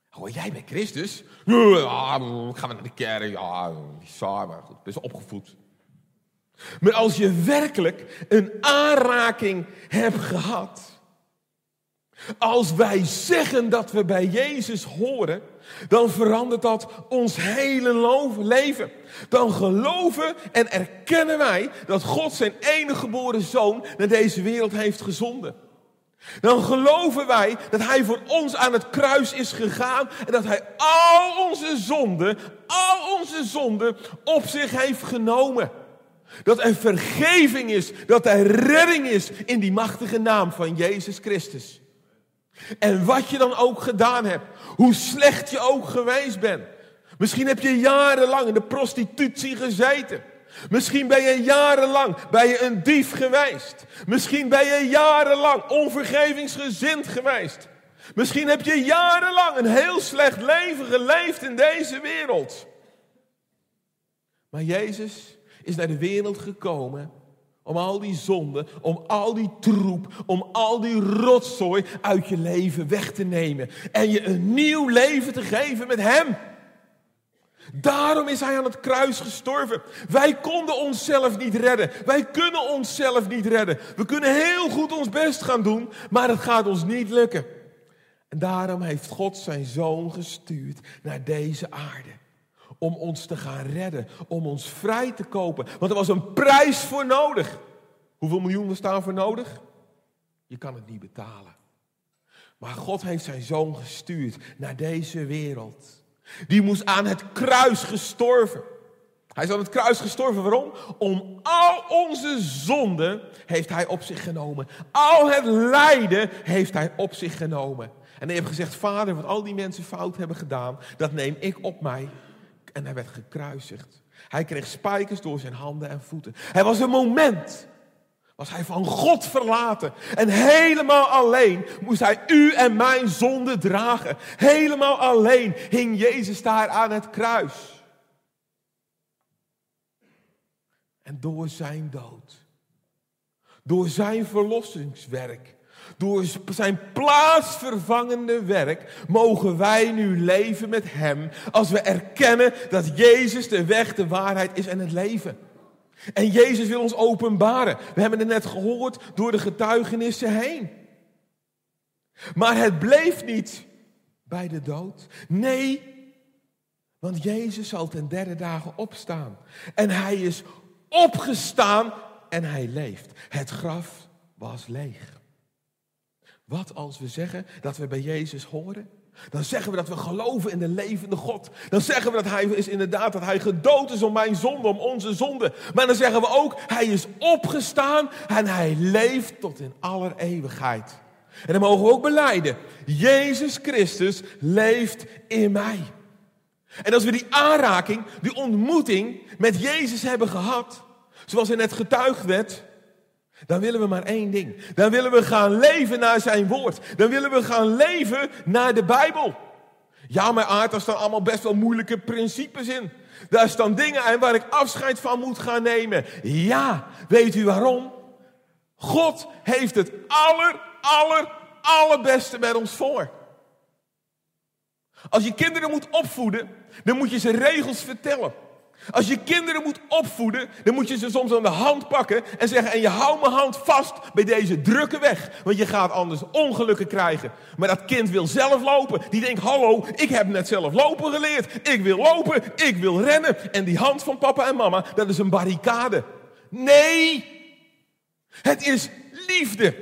Speaker 3: Hoor jij bij Christus? Ja, gaan we naar de kerk. Ja, saai, maar goed, best opgevoed. Maar als je werkelijk een aanraking hebt gehad. Als wij zeggen dat we bij Jezus horen, dan verandert dat ons hele leven. Dan geloven en erkennen wij dat God zijn enige geboren zoon naar deze wereld heeft gezonden. Dan geloven wij dat Hij voor ons aan het kruis is gegaan en dat Hij al onze zonden, al onze zonden op zich heeft genomen. Dat er vergeving is, dat er redding is in die machtige naam van Jezus Christus. En wat je dan ook gedaan hebt, hoe slecht je ook geweest bent. Misschien heb je jarenlang in de prostitutie gezeten. Misschien ben je jarenlang bij een dief geweest. Misschien ben je jarenlang onvergevingsgezind geweest. Misschien heb je jarenlang een heel slecht leven geleefd in deze wereld. Maar Jezus is naar de wereld gekomen om al die zonde, om al die troep, om al die rotzooi uit je leven weg te nemen. En je een nieuw leven te geven met Hem. Daarom is Hij aan het kruis gestorven. Wij konden onszelf niet redden. Wij kunnen onszelf niet redden. We kunnen heel goed ons best gaan doen, maar het gaat ons niet lukken. En daarom heeft God zijn zoon gestuurd naar deze aarde om ons te gaan redden, om ons vrij te kopen. Want er was een prijs voor nodig. Hoeveel miljoen staan voor nodig? Je kan het niet betalen. Maar God heeft zijn zoon gestuurd naar deze wereld. Die moest aan het kruis gestorven. Hij is aan het kruis gestorven. Waarom? Om al onze zonden heeft hij op zich genomen. Al het lijden heeft hij op zich genomen. En hij heeft gezegd, vader, wat al die mensen fout hebben gedaan, dat neem ik op mij. En hij werd gekruisigd. Hij kreeg spijkers door zijn handen en voeten. Hij was een moment. Was hij van God verlaten. En helemaal alleen moest hij u en mijn zonde dragen. Helemaal alleen hing Jezus daar aan het kruis. En door zijn dood, door zijn verlossingswerk, door zijn plaatsvervangende werk, mogen wij nu leven met hem als we erkennen dat Jezus de weg, de waarheid is en het leven. En Jezus wil ons openbaren. We hebben het net gehoord door de getuigenissen heen. Maar het bleef niet bij de dood. Nee, want Jezus zal ten derde dagen opstaan. En hij is opgestaan en hij leeft. Het graf was leeg. Wat als we zeggen dat we bij Jezus horen? Dan zeggen we dat we geloven in de levende God. Dan zeggen we dat Hij is inderdaad dat Hij gedood is om mijn zonde, om onze zonde. Maar dan zeggen we ook, Hij is opgestaan en Hij leeft tot in aller eeuwigheid. En dan mogen we ook beleiden, Jezus Christus leeft in mij. En als we die aanraking, die ontmoeting met Jezus hebben gehad, zoals er net getuigd werd, dan willen we maar één ding. Dan willen we gaan leven naar zijn woord. Dan willen we gaan leven naar de Bijbel. Ja, maar aard, daar staan allemaal best wel moeilijke principes in. Daar staan dingen in waar ik afscheid van moet gaan nemen. Ja, weet u waarom? God heeft het aller, aller, allerbeste met ons voor. Als je kinderen moet opvoeden, dan moet je ze regels vertellen. Als je kinderen moet opvoeden, dan moet je ze soms aan de hand pakken en zeggen: En je houdt mijn hand vast bij deze drukke weg. Want je gaat anders ongelukken krijgen. Maar dat kind wil zelf lopen. Die denkt: Hallo, ik heb net zelf lopen geleerd. Ik wil lopen, ik wil rennen. En die hand van papa en mama, dat is een barricade. Nee, het is liefde.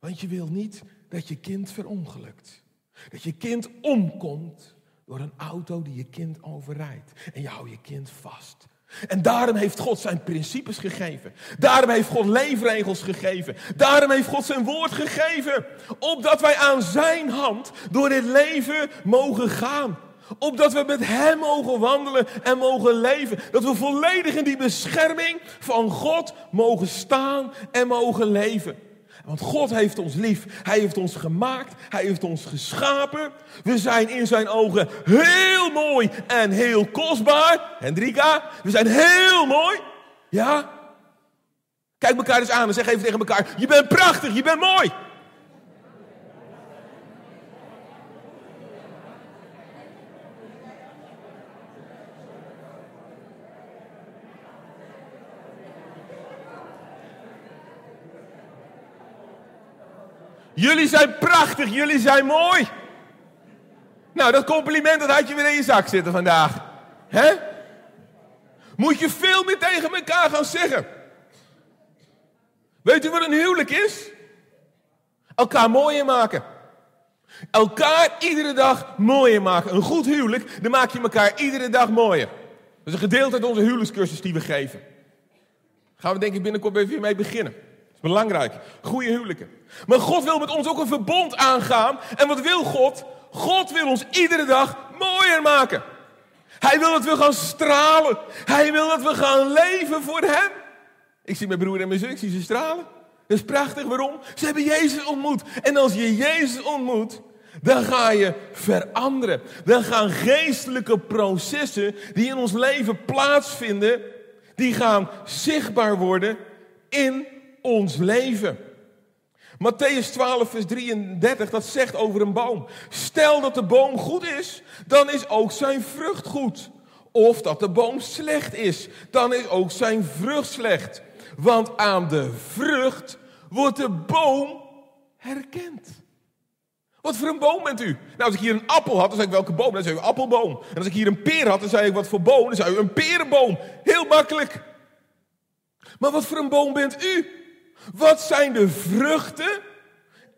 Speaker 3: Want je wil niet dat je kind verongelukt. Dat je kind omkomt door een auto die je kind overrijdt. En je houdt je kind vast. En daarom heeft God zijn principes gegeven. Daarom heeft God leefregels gegeven. Daarom heeft God zijn woord gegeven. Opdat wij aan zijn hand door dit leven mogen gaan. Opdat we met hem mogen wandelen en mogen leven. Dat we volledig in die bescherming van God mogen staan en mogen leven. Want God heeft ons lief. Hij heeft ons gemaakt. Hij heeft ons geschapen. We zijn in zijn ogen heel mooi en heel kostbaar. Hendrika, we zijn heel mooi. Ja? Kijk elkaar eens aan en zeg even tegen elkaar: Je bent prachtig, je bent mooi. Jullie zijn prachtig, jullie zijn mooi. Nou, dat compliment dat had je weer in je zak zitten vandaag. hè? Moet je veel meer tegen elkaar gaan zeggen. Weet u wat een huwelijk is? Elkaar mooier maken. Elkaar iedere dag mooier maken. Een goed huwelijk, dan maak je elkaar iedere dag mooier. Dat is een gedeelte uit onze huwelijkscursus die we geven. Daar gaan we denk ik binnenkort even mee beginnen. Is belangrijk. Goede huwelijken. Maar God wil met ons ook een verbond aangaan. En wat wil God? God wil ons iedere dag mooier maken. Hij wil dat we gaan stralen. Hij wil dat we gaan leven voor Hem. Ik zie mijn broer en mijn zus, ik zie ze stralen. Dat is prachtig. Waarom? Ze hebben Jezus ontmoet. En als je Jezus ontmoet, dan ga je veranderen. Dan gaan geestelijke processen die in ons leven plaatsvinden, die gaan zichtbaar worden in ons leven. Matthäus 12, vers 33, dat zegt over een boom. Stel dat de boom goed is, dan is ook zijn vrucht goed. Of dat de boom slecht is, dan is ook zijn vrucht slecht. Want aan de vrucht wordt de boom herkend. Wat voor een boom bent u? Nou, als ik hier een appel had, dan zei ik welke boom? Dan zei u appelboom. En als ik hier een peer had, dan zei ik wat voor boom? Dan zei u een perenboom. Heel makkelijk. Maar wat voor een boom bent u? Wat zijn de vruchten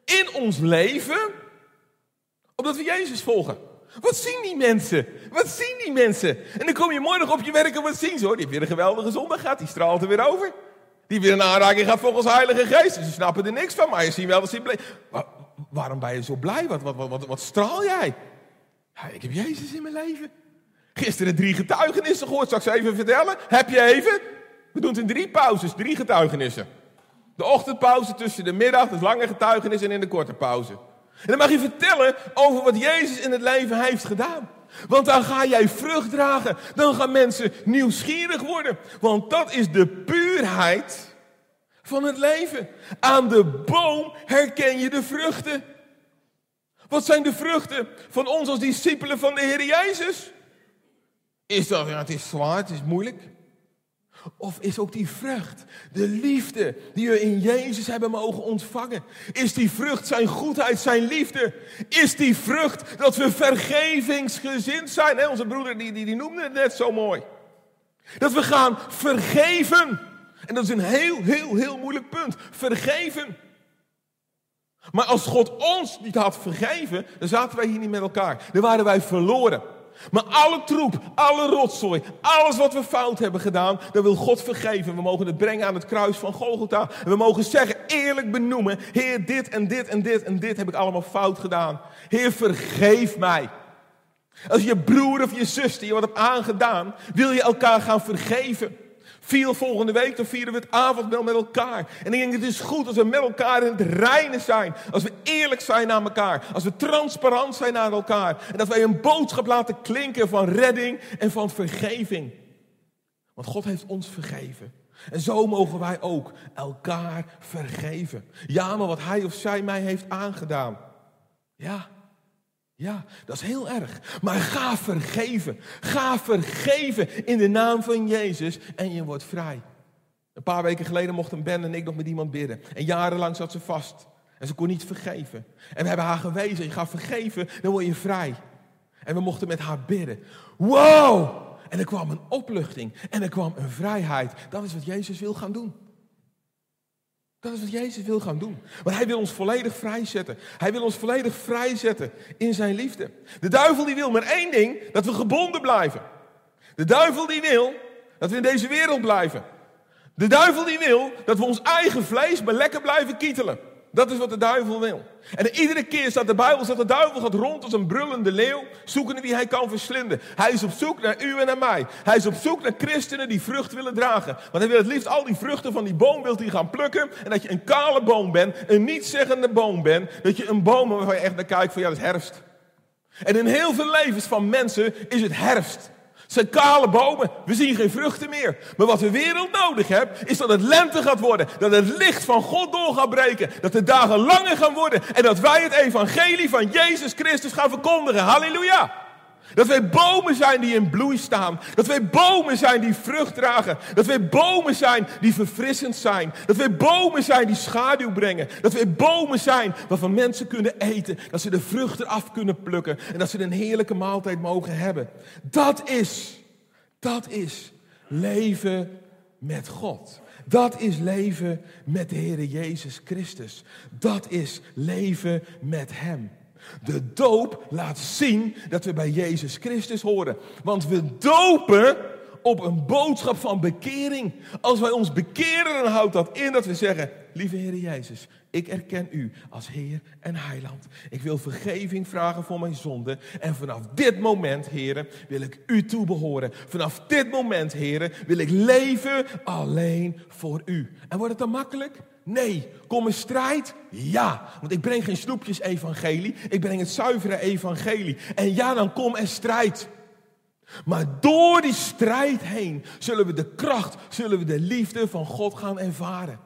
Speaker 3: in ons leven omdat we Jezus volgen? Wat zien die mensen? Wat zien die mensen? En dan kom je morgen op je werk en wat zien ze hoor? Die heeft weer een geweldige zondag gehad, die straalt er weer over. Die weer een aanraking gaat volgens Heilige Geest. Ze snappen er niks van, maar je ziet wel dat ze blij. waarom ben je zo blij? Wat, wat, wat, straal jij? Ik heb Jezus in mijn leven. Gisteren drie getuigenissen gehoord, straks even vertellen. Heb je even? We doen het in drie pauzes, drie getuigenissen. De ochtendpauze tussen de middag, de lange getuigenis en in de korte pauze. En dan mag je vertellen over wat Jezus in het leven heeft gedaan. Want dan ga jij vrucht dragen. Dan gaan mensen nieuwsgierig worden. Want dat is de puurheid van het leven. Aan de boom herken je de vruchten. Wat zijn de vruchten van ons als discipelen van de Heer Jezus? Is dat, ja, het is zwaar, het is moeilijk. Of is ook die vrucht, de liefde die we in Jezus hebben mogen ontvangen? Is die vrucht zijn goedheid, zijn liefde? Is die vrucht dat we vergevingsgezind zijn? onze broeder die, die, die noemde het net zo mooi. Dat we gaan vergeven. En dat is een heel, heel, heel moeilijk punt. Vergeven. Maar als God ons niet had vergeven, dan zaten wij hier niet met elkaar. Dan waren wij verloren. Maar alle troep, alle rotzooi, alles wat we fout hebben gedaan, dan wil God vergeven. We mogen het brengen aan het kruis van Golgotha. En we mogen zeggen, eerlijk benoemen, Heer, dit en dit en dit en dit heb ik allemaal fout gedaan. Heer, vergeef mij. Als je broer of je zuster je wat hebt aangedaan, wil je elkaar gaan vergeven. Veel volgende week, dan vieren we het avondmaal met elkaar. En ik denk, het is goed als we met elkaar in het reinen zijn. Als we eerlijk zijn naar elkaar. Als we transparant zijn naar elkaar. En dat wij een boodschap laten klinken van redding en van vergeving. Want God heeft ons vergeven. En zo mogen wij ook elkaar vergeven. Ja, maar wat hij of zij mij heeft aangedaan. Ja, ja, dat is heel erg. Maar ga vergeven. Ga vergeven in de naam van Jezus en je wordt vrij. Een paar weken geleden mochten Ben en ik nog met iemand bidden. En jarenlang zat ze vast. En ze kon niet vergeven. En we hebben haar gewezen, je gaat vergeven, dan word je vrij. En we mochten met haar bidden. Wow! En er kwam een opluchting. En er kwam een vrijheid. Dat is wat Jezus wil gaan doen. Dat is wat Jezus wil gaan doen. Want hij wil ons volledig vrijzetten. Hij wil ons volledig vrijzetten in zijn liefde. De duivel die wil maar één ding, dat we gebonden blijven. De duivel die wil dat we in deze wereld blijven. De duivel die wil dat we ons eigen vlees maar lekker blijven kietelen. Dat is wat de duivel wil. En iedere keer staat de Bijbel, dat de duivel gaat rond als een brullende leeuw, zoekende wie hij kan verslinden. Hij is op zoek naar u en naar mij. Hij is op zoek naar christenen die vrucht willen dragen. Want hij wil het liefst al die vruchten van die boom wilt hij gaan plukken. En dat je een kale boom bent, een nietszeggende boom bent. Dat je een boom waarvan je echt naar kijkt van het is herfst. En in heel veel levens van mensen is het herfst zijn kale bomen. We zien geen vruchten meer. Maar wat de wereld nodig heeft, is dat het lente gaat worden. Dat het licht van God door gaat breken. Dat de dagen langer gaan worden. En dat wij het evangelie van Jezus Christus gaan verkondigen. Halleluja. Dat wij bomen zijn die in bloei staan. Dat wij bomen zijn die vrucht dragen. Dat wij bomen zijn die verfrissend zijn. Dat wij bomen zijn die schaduw brengen. Dat wij bomen zijn waarvan mensen kunnen eten. Dat ze de vruchten af kunnen plukken. En dat ze een heerlijke maaltijd mogen hebben. Dat is, dat is leven met God. Dat is leven met de Heer Jezus Christus. Dat is leven met Hem. De doop laat zien dat we bij Jezus Christus horen. Want we dopen op een boodschap van bekering. Als wij ons bekeren, dan houdt dat in dat we zeggen: Lieve Heer Jezus, ik erken u als Heer en Heiland. Ik wil vergeving vragen voor mijn zonde. En vanaf dit moment, Heer, wil ik u toebehoren. Vanaf dit moment, Heer, wil ik leven alleen voor u. En wordt het dan makkelijk? Nee. Kom een strijd? Ja. Want ik breng geen snoepjes evangelie. Ik breng het zuivere evangelie. En ja, dan kom er strijd. Maar door die strijd heen zullen we de kracht, zullen we de liefde van God gaan ervaren.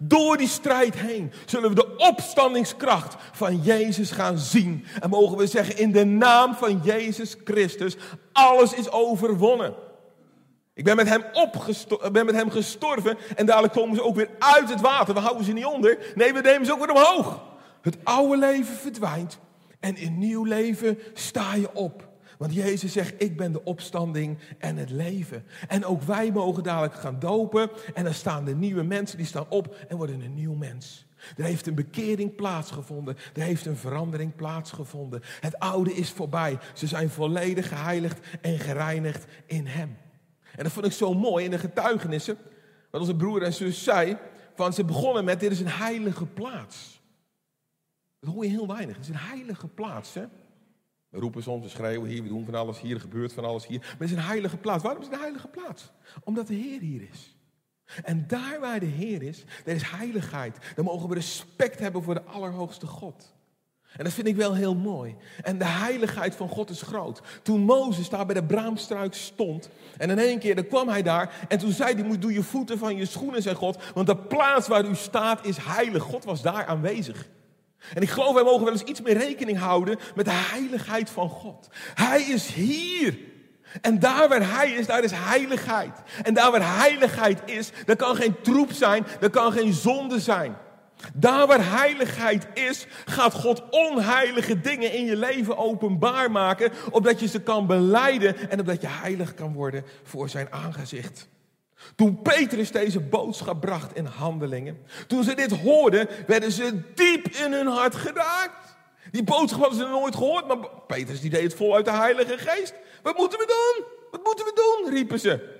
Speaker 3: Door die strijd heen zullen we de opstandingskracht van Jezus gaan zien. En mogen we zeggen, in de naam van Jezus Christus, alles is overwonnen. Ik ben met, hem ben met hem gestorven en dadelijk komen ze ook weer uit het water. We houden ze niet onder. Nee, we nemen ze ook weer omhoog. Het oude leven verdwijnt en in nieuw leven sta je op. Want Jezus zegt, ik ben de opstanding en het leven. En ook wij mogen dadelijk gaan dopen. En dan staan de nieuwe mensen, die staan op en worden een nieuw mens. Er heeft een bekering plaatsgevonden. Er heeft een verandering plaatsgevonden. Het oude is voorbij. Ze zijn volledig geheiligd en gereinigd in Hem. En dat vond ik zo mooi in de getuigenissen. Wat onze broer en zus zei. Van ze begonnen met: dit is een heilige plaats. Dat hoor je heel weinig. Het is een heilige plaats. Hè? We roepen soms, we schreeuwen hier, we doen van alles hier, er gebeurt van alles hier. Maar het is een heilige plaats. Waarom is het een heilige plaats? Omdat de Heer hier is. En daar waar de Heer is, daar is heiligheid. Dan mogen we respect hebben voor de Allerhoogste God. En dat vind ik wel heel mooi. En de heiligheid van God is groot. Toen Mozes daar bij de braamstruik stond. En in één keer dan kwam hij daar. En toen zei hij: Doe je voeten van je schoenen, zei God. Want de plaats waar u staat is heilig. God was daar aanwezig. En ik geloof, wij mogen wel eens iets meer rekening houden met de heiligheid van God. Hij is hier. En daar waar Hij is, daar is heiligheid. En daar waar heiligheid is, daar kan geen troep zijn, daar kan geen zonde zijn. Daar waar heiligheid is, gaat God onheilige dingen in je leven openbaar maken, opdat je ze kan beleiden en opdat je heilig kan worden voor zijn aangezicht. Toen Petrus deze boodschap bracht in handelingen, toen ze dit hoorden, werden ze diep in hun hart geraakt. Die boodschap hadden ze nooit gehoord, maar Petrus die deed het vol uit de Heilige Geest. Wat moeten we doen? Wat moeten we doen? riepen ze.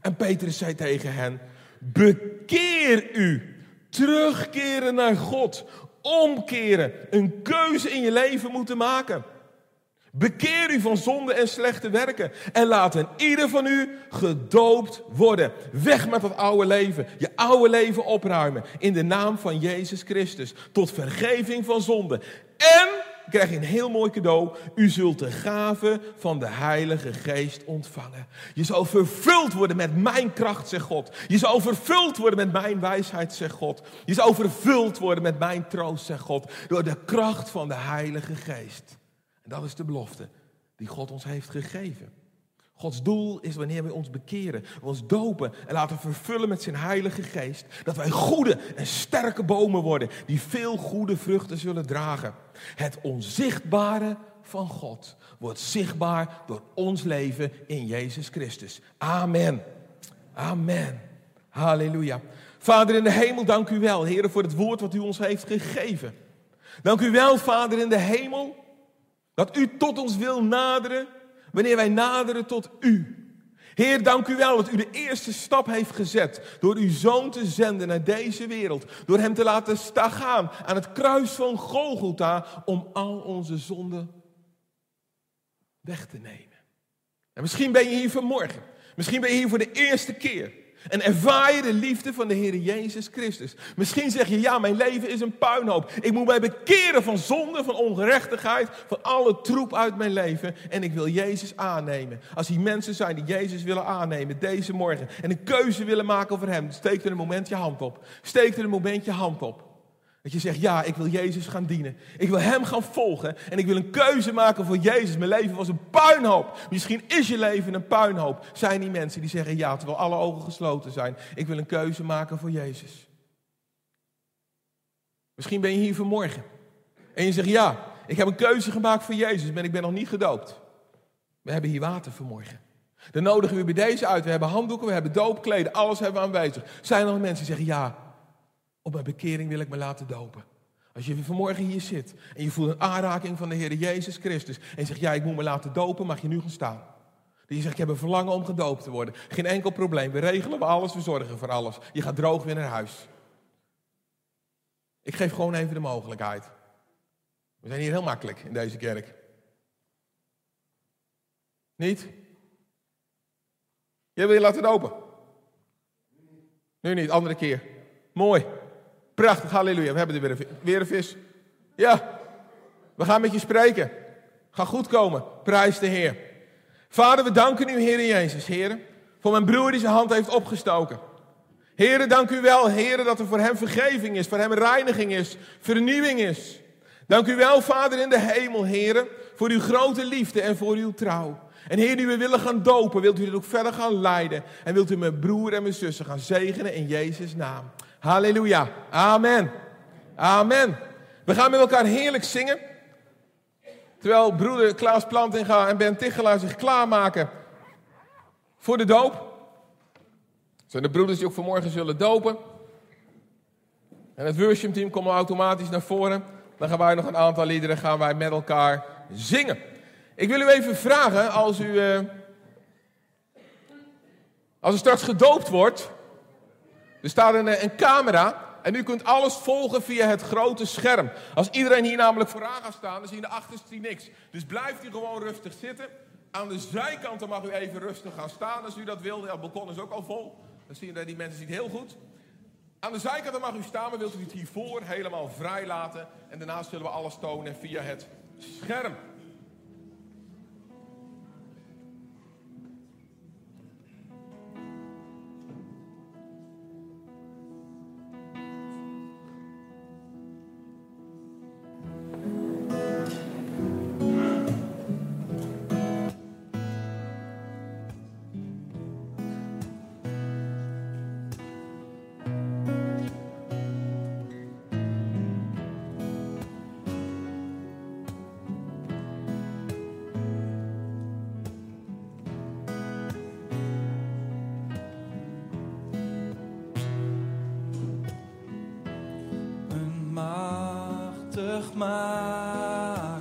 Speaker 3: En Petrus zei tegen hen: Bekeer u. Terugkeren naar God. Omkeren. Een keuze in je leven moeten maken. Bekeer u van zonde en slechte werken. En laat een ieder van u gedoopt worden. Weg met dat oude leven. Je oude leven opruimen. In de naam van Jezus Christus. Tot vergeving van zonde. En krijg je een heel mooi cadeau. U zult de gave van de Heilige Geest ontvangen. Je zal vervuld worden met mijn kracht, zegt God. Je zal vervuld worden met mijn wijsheid, zegt God. Je zal vervuld worden met mijn troost, zegt God. Door de kracht van de Heilige Geest. En dat is de belofte die God ons heeft gegeven. Gods doel is wanneer we ons bekeren, we ons dopen en laten vervullen met zijn heilige geest, dat wij goede en sterke bomen worden die veel goede vruchten zullen dragen. Het onzichtbare van God wordt zichtbaar door ons leven in Jezus Christus. Amen. Amen. Halleluja. Vader in de hemel, dank u wel, Heer, voor het woord wat u ons heeft gegeven. Dank u wel, Vader in de hemel, dat u tot ons wil naderen wanneer wij naderen tot u. Heer, dank u wel dat u de eerste stap heeft gezet door uw zoon te zenden naar deze wereld. Door hem te laten staan aan het kruis van Golgotha om al onze zonden weg te nemen. En misschien ben je hier vanmorgen. Misschien ben je hier voor de eerste keer. En ervaar je de liefde van de Heer Jezus Christus. Misschien zeg je, ja, mijn leven is een puinhoop. Ik moet mij bekeren van zonde, van ongerechtigheid, van alle troep uit mijn leven. En ik wil Jezus aannemen. Als hier mensen zijn die Jezus willen aannemen deze morgen. En een keuze willen maken over Hem. Steek er een moment je hand op. Steek er een moment je hand op. Dat je zegt, ja, ik wil Jezus gaan dienen. Ik wil Hem gaan volgen. En ik wil een keuze maken voor Jezus. Mijn leven was een puinhoop. Misschien is je leven een puinhoop. Zijn die mensen die zeggen, ja, terwijl alle ogen gesloten zijn. Ik wil een keuze maken voor Jezus. Misschien ben je hier vanmorgen. En je zegt, ja, ik heb een keuze gemaakt voor Jezus, maar ik ben nog niet gedoopt. We hebben hier water vanmorgen. Dan nodigen we bij deze uit. We hebben handdoeken, we hebben doopkleden, alles hebben we aanwezig. Zijn er nog mensen die zeggen, ja, op mijn bekering wil ik me laten dopen. Als je vanmorgen hier zit en je voelt een aanraking van de Heer Jezus Christus. En je zegt, ja, ik moet me laten dopen, mag je nu gaan staan. Je zegt, ik heb een verlangen om gedoopt te worden. Geen enkel probleem. We regelen alles, we zorgen voor alles. Je gaat droog weer naar huis. Ik geef gewoon even de mogelijkheid. We zijn hier heel makkelijk in deze kerk. Niet? Je wil je laten dopen? Nu niet, andere keer. Mooi. Prachtig, halleluja. We hebben er weer een, weer een vis. Ja, we gaan met je spreken. Ga goed komen. Prijs de Heer. Vader, we danken u, Heer Jezus, Heer, voor mijn broer die zijn hand heeft opgestoken. Heer, dank u wel, Heer, dat er voor hem vergeving is, voor hem reiniging is, vernieuwing is. Dank u wel, Vader in de hemel, Heer, voor uw grote liefde en voor uw trouw. En Heer, nu we willen gaan dopen, wilt u dit ook verder gaan leiden. En wilt u mijn broer en mijn zussen gaan zegenen in Jezus' naam. Halleluja. Amen. Amen. We gaan met elkaar heerlijk zingen. Terwijl broeder Klaas Plantinga en Ben Tichelaar zich klaarmaken voor de doop. zijn de broeders die ook vanmorgen zullen dopen. En het worshipteam komt automatisch naar voren. Dan gaan wij nog een aantal liederen gaan wij met elkaar zingen. Ik wil u even vragen, als u, uh, als u straks gedoopt wordt, er staat een, een camera en u kunt alles volgen via het grote scherm. Als iedereen hier namelijk vooraan gaat staan, dan zie je de achterste niks. Dus blijft u gewoon rustig zitten. Aan de zijkanten mag u even rustig gaan staan als u dat wilt. Het balkon is ook al vol. Dan zie je die mensen zien heel goed. Aan de zijkanten mag u staan, maar wilt u het hiervoor helemaal vrij laten. En daarnaast zullen we alles tonen via het scherm.
Speaker 7: Maken.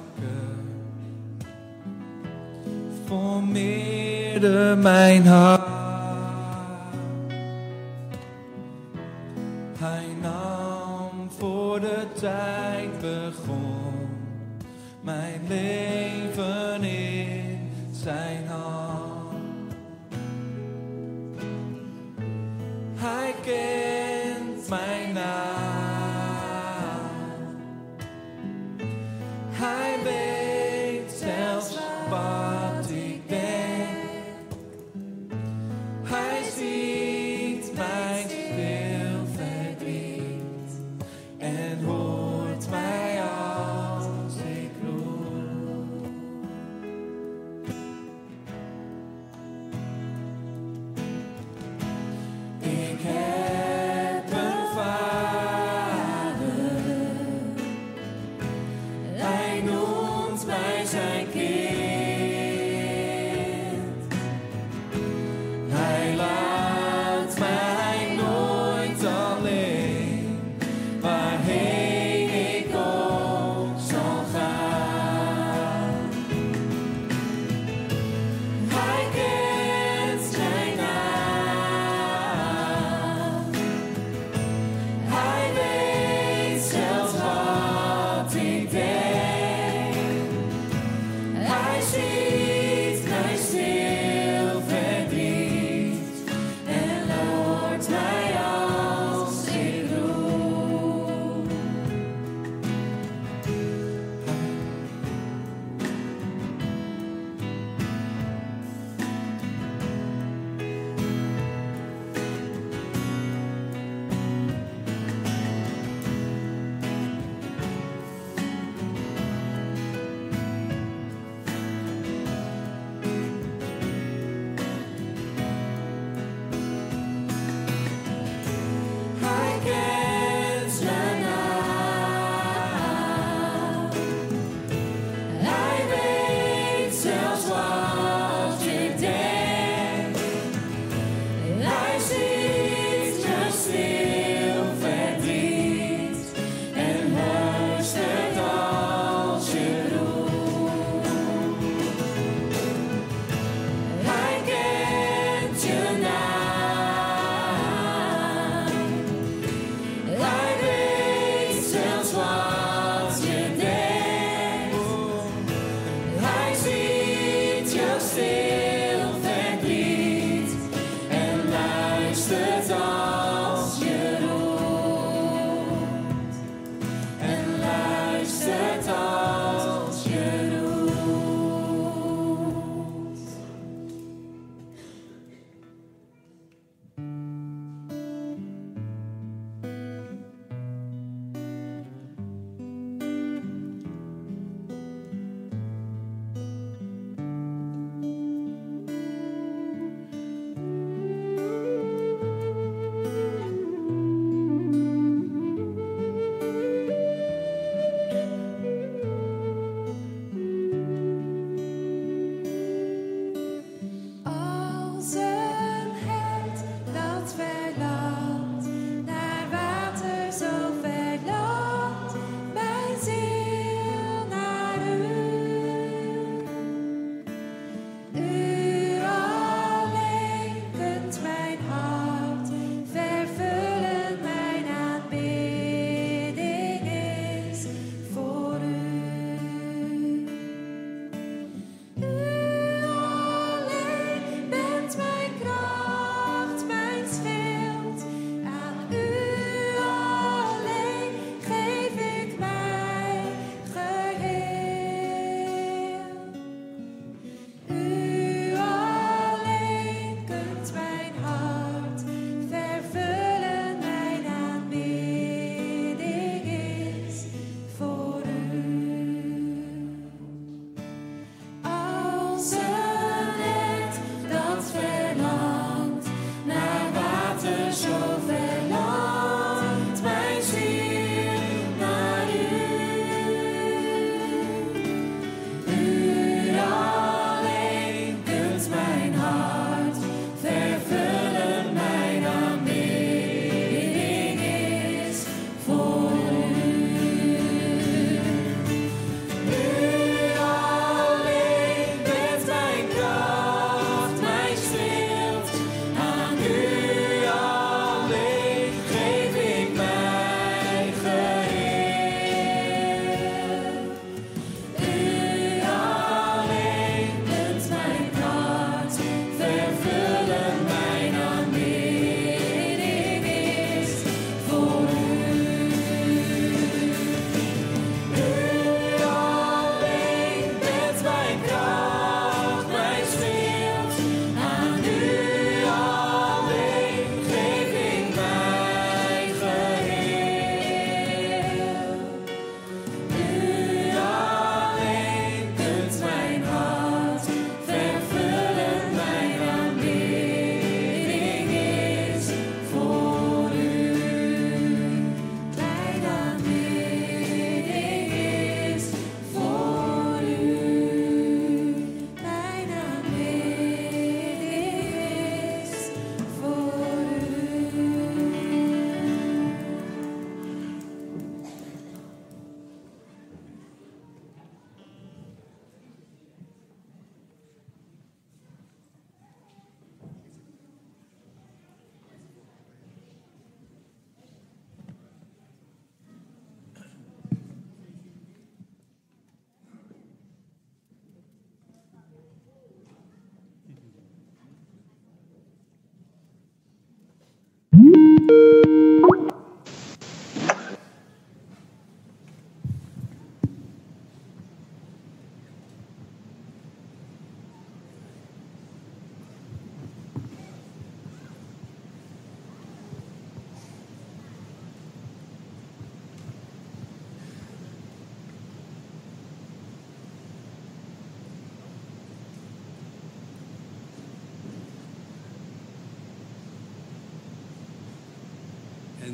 Speaker 7: Formeerde mijn hart.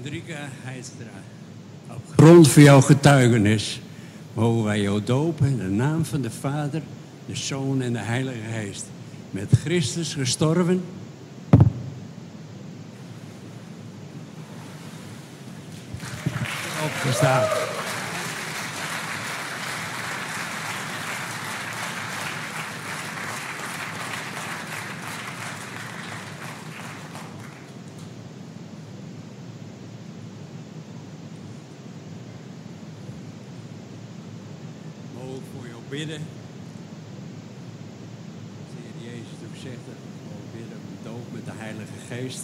Speaker 8: Hendrika Heidstra, op grond van jouw getuigenis mogen wij jou dopen in de naam van de Vader, de Zoon en de Heilige Geest. Met Christus gestorven. Opgestaan. Mogen we voor jou bidden. De Heer Jezus ook zegt dat we mogen bidden om de doop met de Heilige Geest.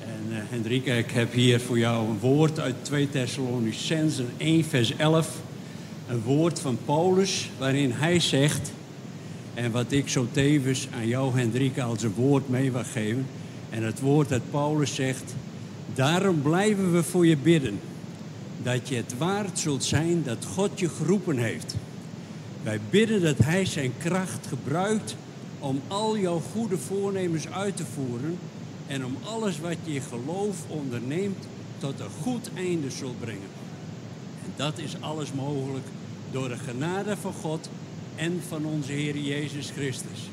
Speaker 8: En eh Hendrika, ik heb hier voor jou een woord uit 2 Thessalonicenzen 1 vers 11. Een woord van Paulus waarin hij zegt... En wat ik zo tevens aan jou, Hendrika, als een woord mee wil geven. En het woord dat Paulus zegt... Daarom blijven we voor je bidden dat je het waard zult zijn dat God je geroepen heeft. Wij bidden dat Hij zijn kracht gebruikt om al jouw goede voornemens uit te voeren en om alles wat je geloof onderneemt tot een goed einde zult brengen. En dat is alles mogelijk door de genade van God en van onze Heer Jezus Christus.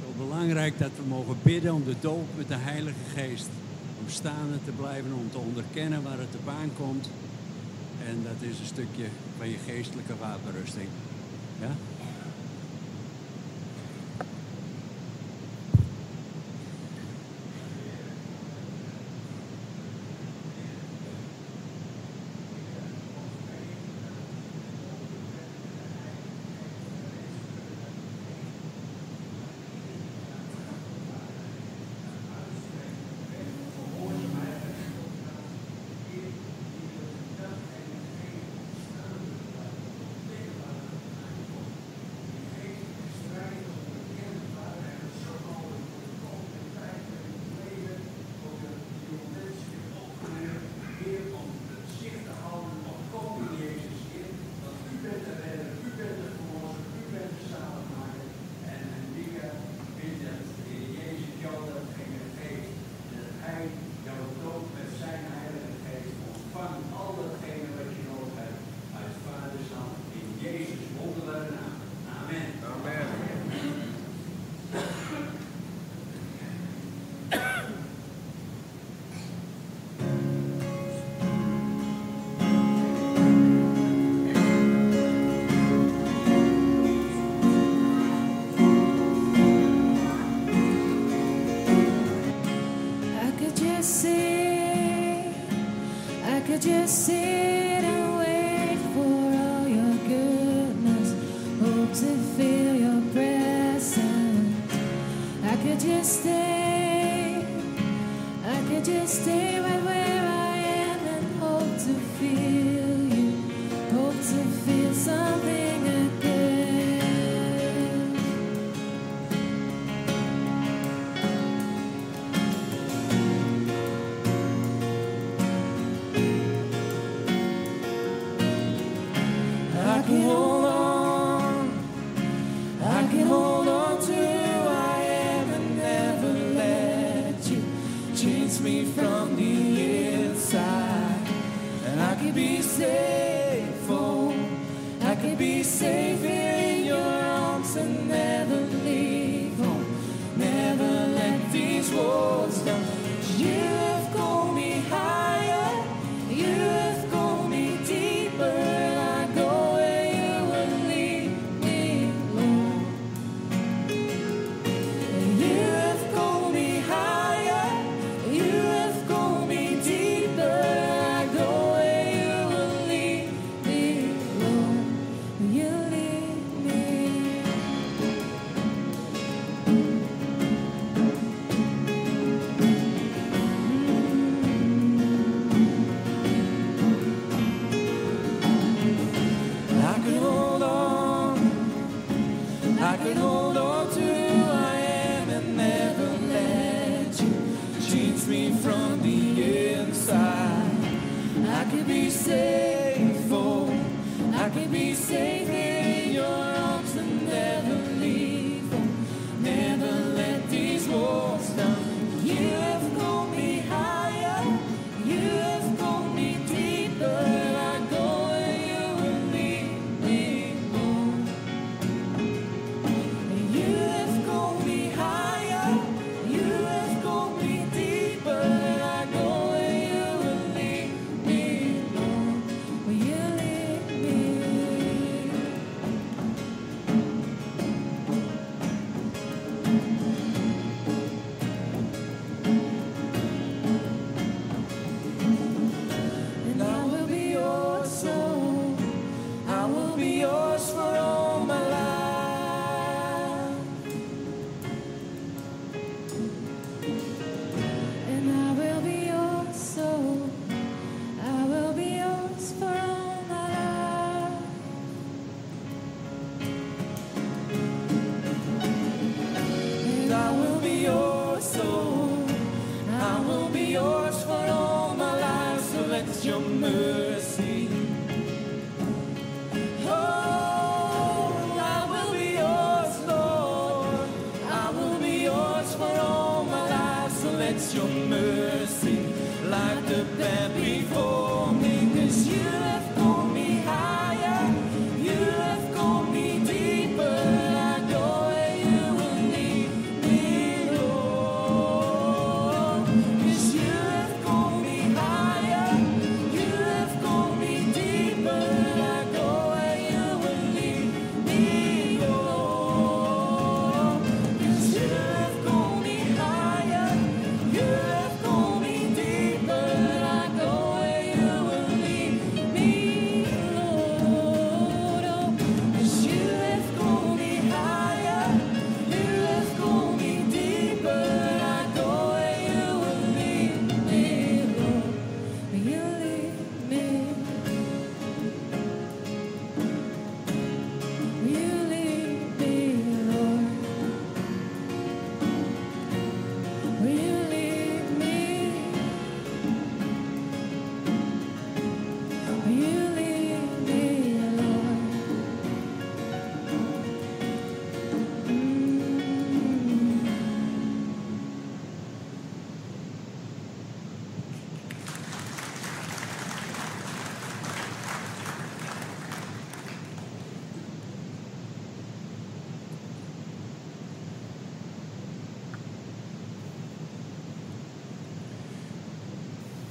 Speaker 8: Zo belangrijk dat we mogen bidden om de doop met de Heilige Geest. Om staande te blijven, om te onderkennen waar het op aankomt. En dat is een stukje van je geestelijke wapenrusting. Ja?
Speaker 1: Just stay I could be saved.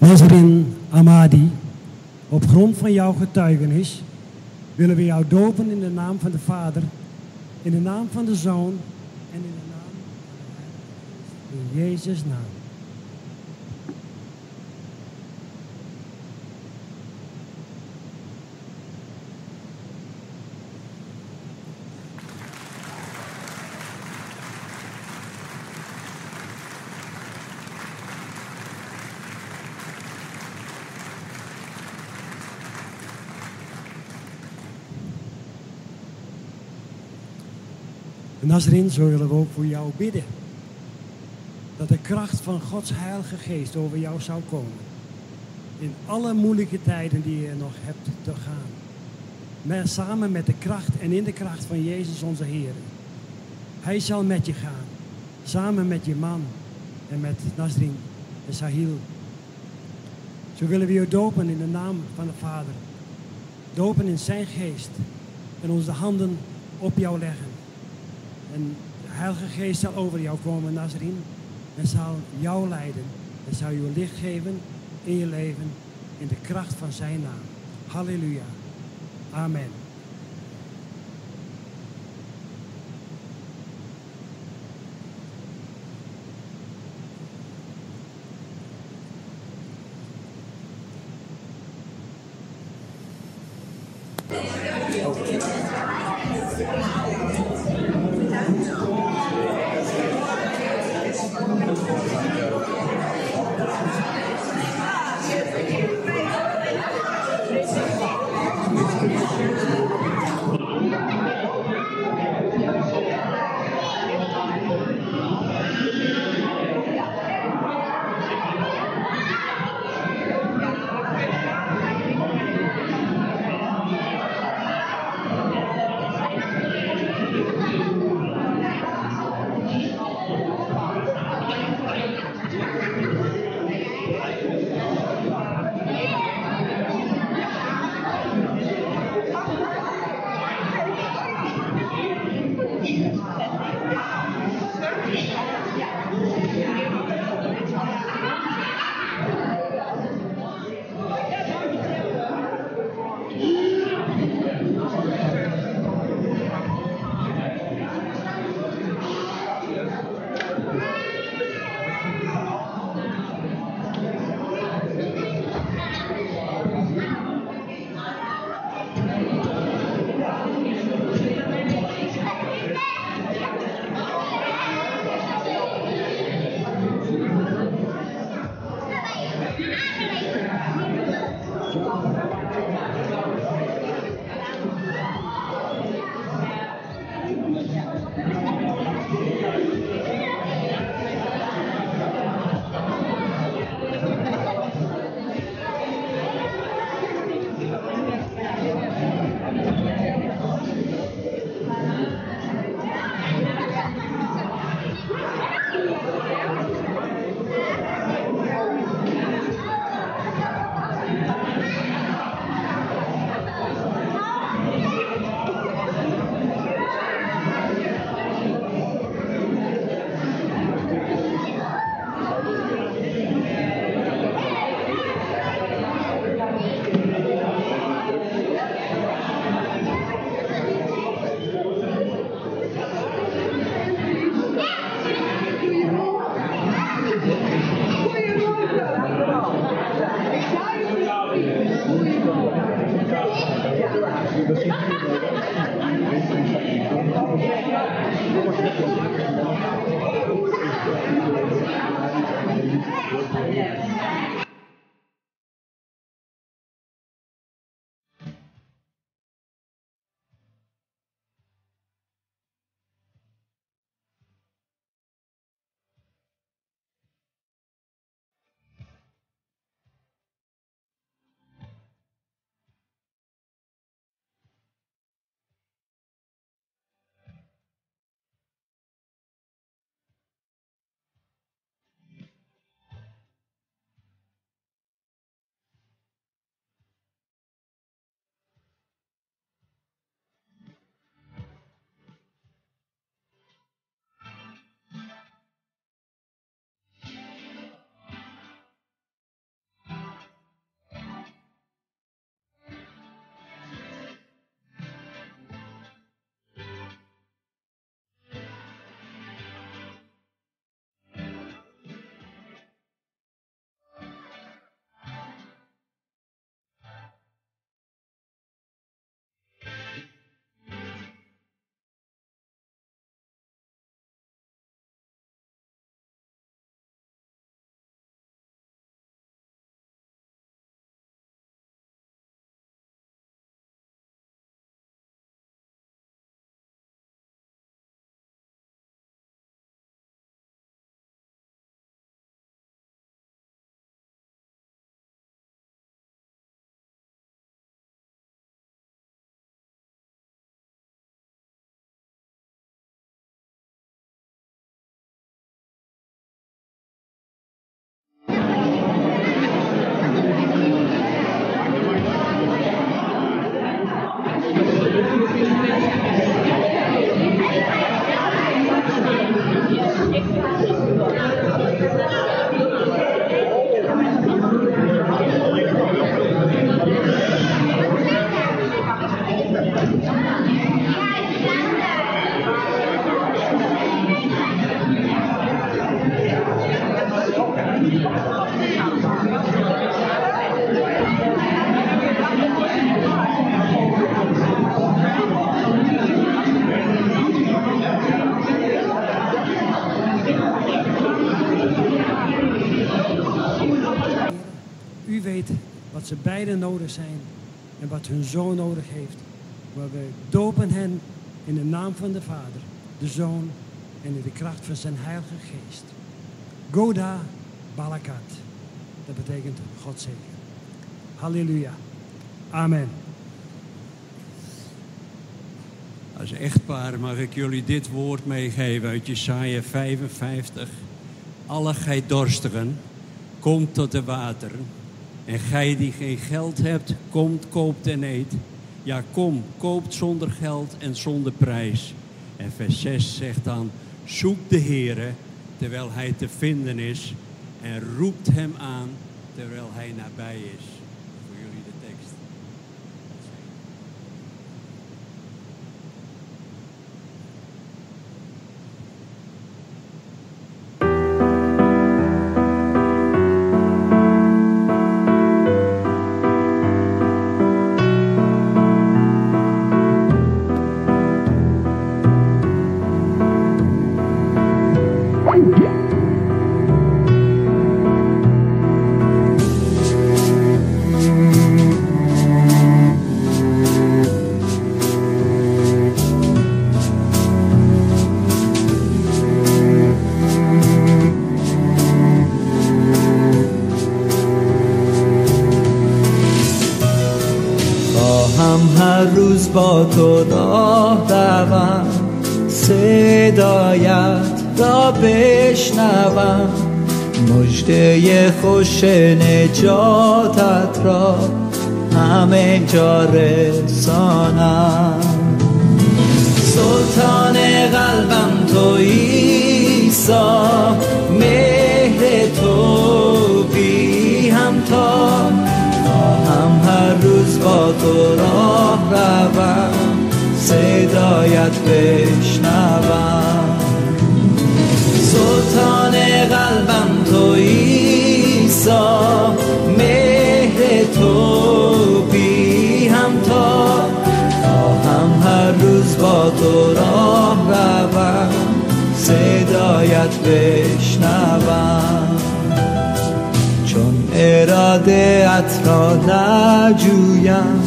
Speaker 9: Nazrin Amadi, op grond van jouw getuigenis willen we jou dopen in de naam van de Vader, in de naam van de Zoon en in de naam van Jezus' naam. Nazrin, zo willen we ook voor jou bidden. Dat de kracht van Gods Heilige Geest over jou zou komen. In alle moeilijke tijden die je nog hebt te gaan. Met, samen met de kracht en in de kracht van Jezus onze Heer. Hij zal met je gaan. Samen met je man en met Nazrin en Sahil. Zo willen we je dopen in de naam van de Vader. Dopen in zijn geest. En onze handen op jou leggen. En de Heilige Geest zal over jou komen, Nazarien. En zal jou leiden. En zal je licht geven in je leven. In de kracht van zijn naam. Halleluja. Amen. Hun zoon nodig heeft. Maar we dopen hen in de naam van de Vader, de Zoon en in de kracht van zijn Heilige Geest. Goda Balakat. Dat betekent God zegen. Halleluja. Amen.
Speaker 8: Als echtpaar mag ik jullie dit woord meegeven uit Jesaja 55. Alle gij dorstigen, komt tot de wateren. En gij die geen geld hebt, komt, koopt en eet. Ja, kom, koopt zonder geld en zonder prijs. En vers 6 zegt dan, zoek de Heere terwijl hij te vinden is. En roept hem aan terwijl hij nabij is.
Speaker 10: صدایت را بشنوم. مجده خوش نجاتت را همه جا رسانم. سلطان قلبم تو ایسا مهر تو بی همتا. خواهم هر روز با تو راه روم صدایت بشنوم. سلطان قلبم تو ایسا مهر تو بی همتا. خواهم هر روز با تو راه روم صدایت بشنوم. چون اراده ات را نجویم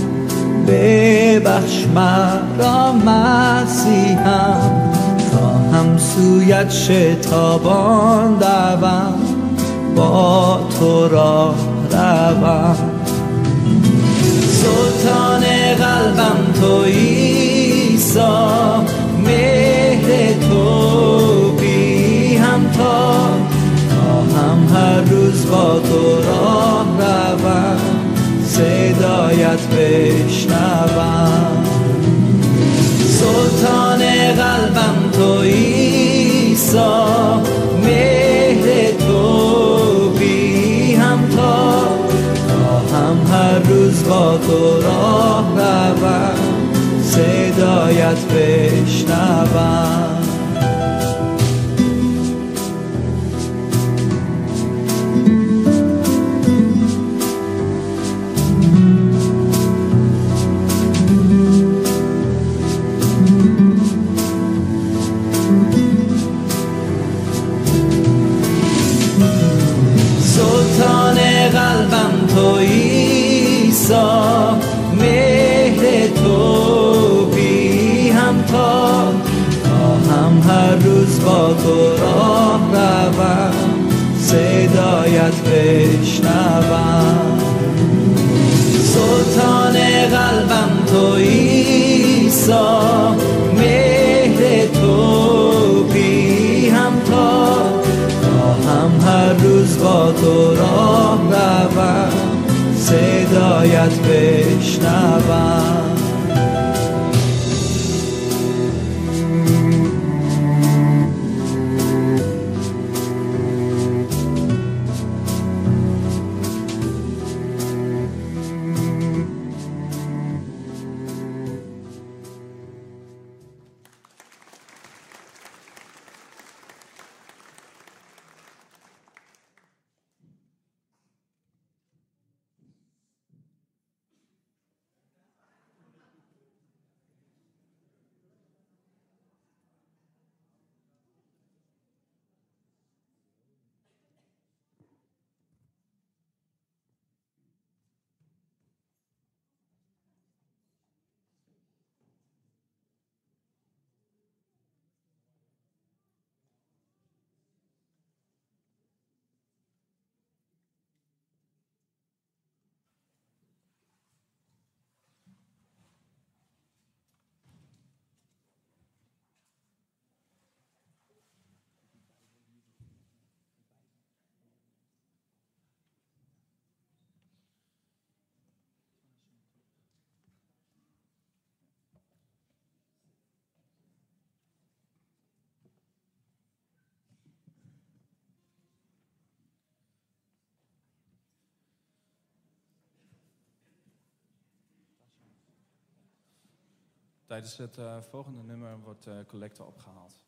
Speaker 10: ببخش مرا مسیحم. سویت شتابان دوم با تو راه روم. سلطان قلبم تو ایسا مهر تو بی همتا خواهم هر روز با تو راه روم صدایت بشنوم. سلطان قلبم تو ایسا مهر تو بی همتا خواهم هر روز با تو راه روم صدایت بشنوم. با تو راه روم صدایت بشنوم. سلطان قلبم تو ایسا مهر تو بی همتا خواهم هر روز با تو راه روم صدایت بشنوم.
Speaker 7: Tijdens het eh, volgende nummer wordt uh, collecte opgehaald.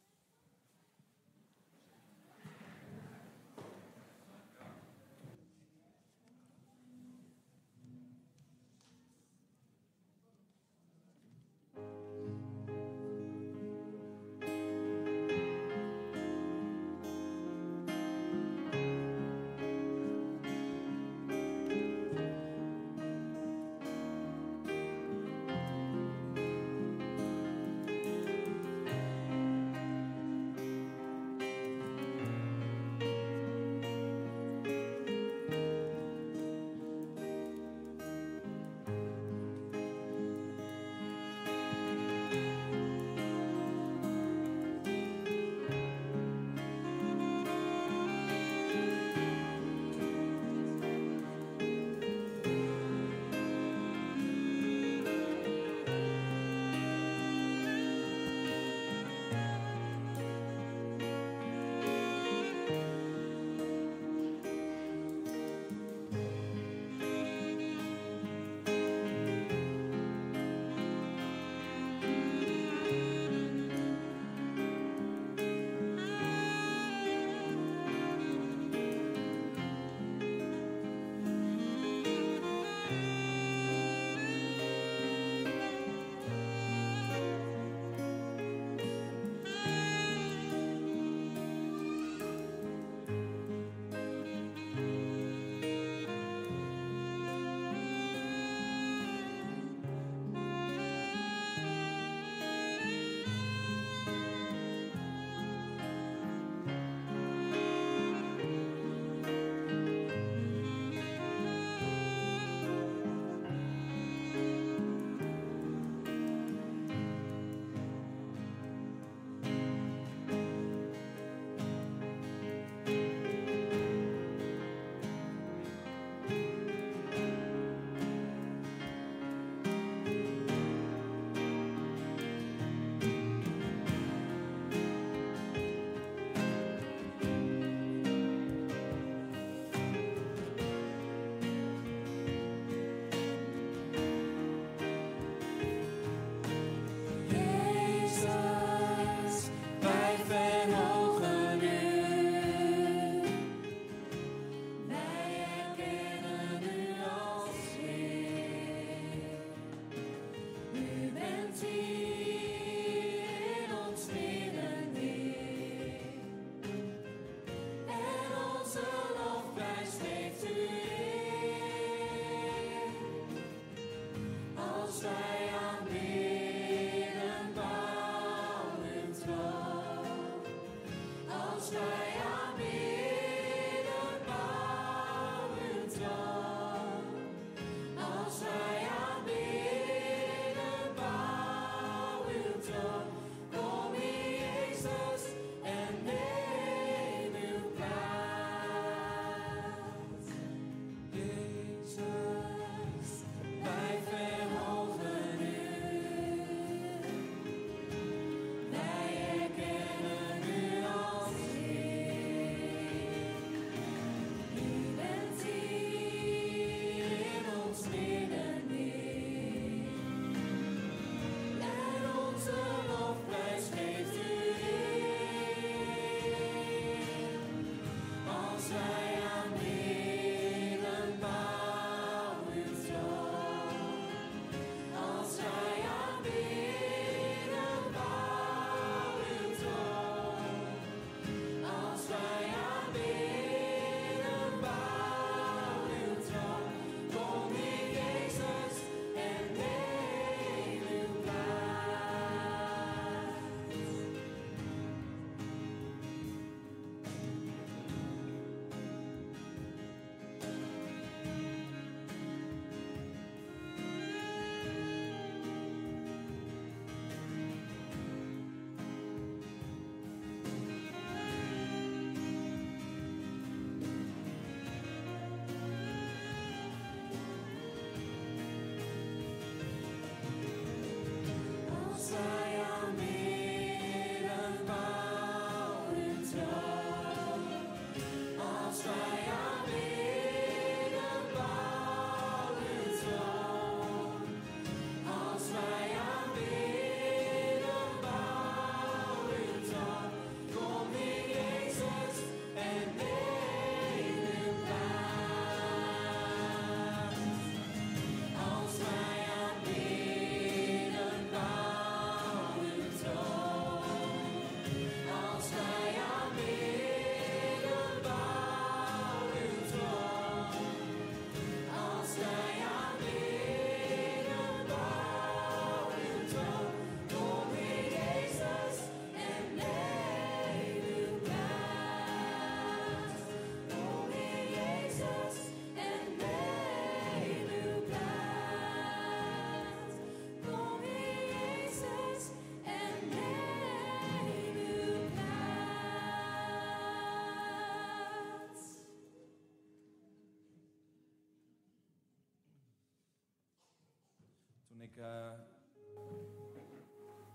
Speaker 7: Eh,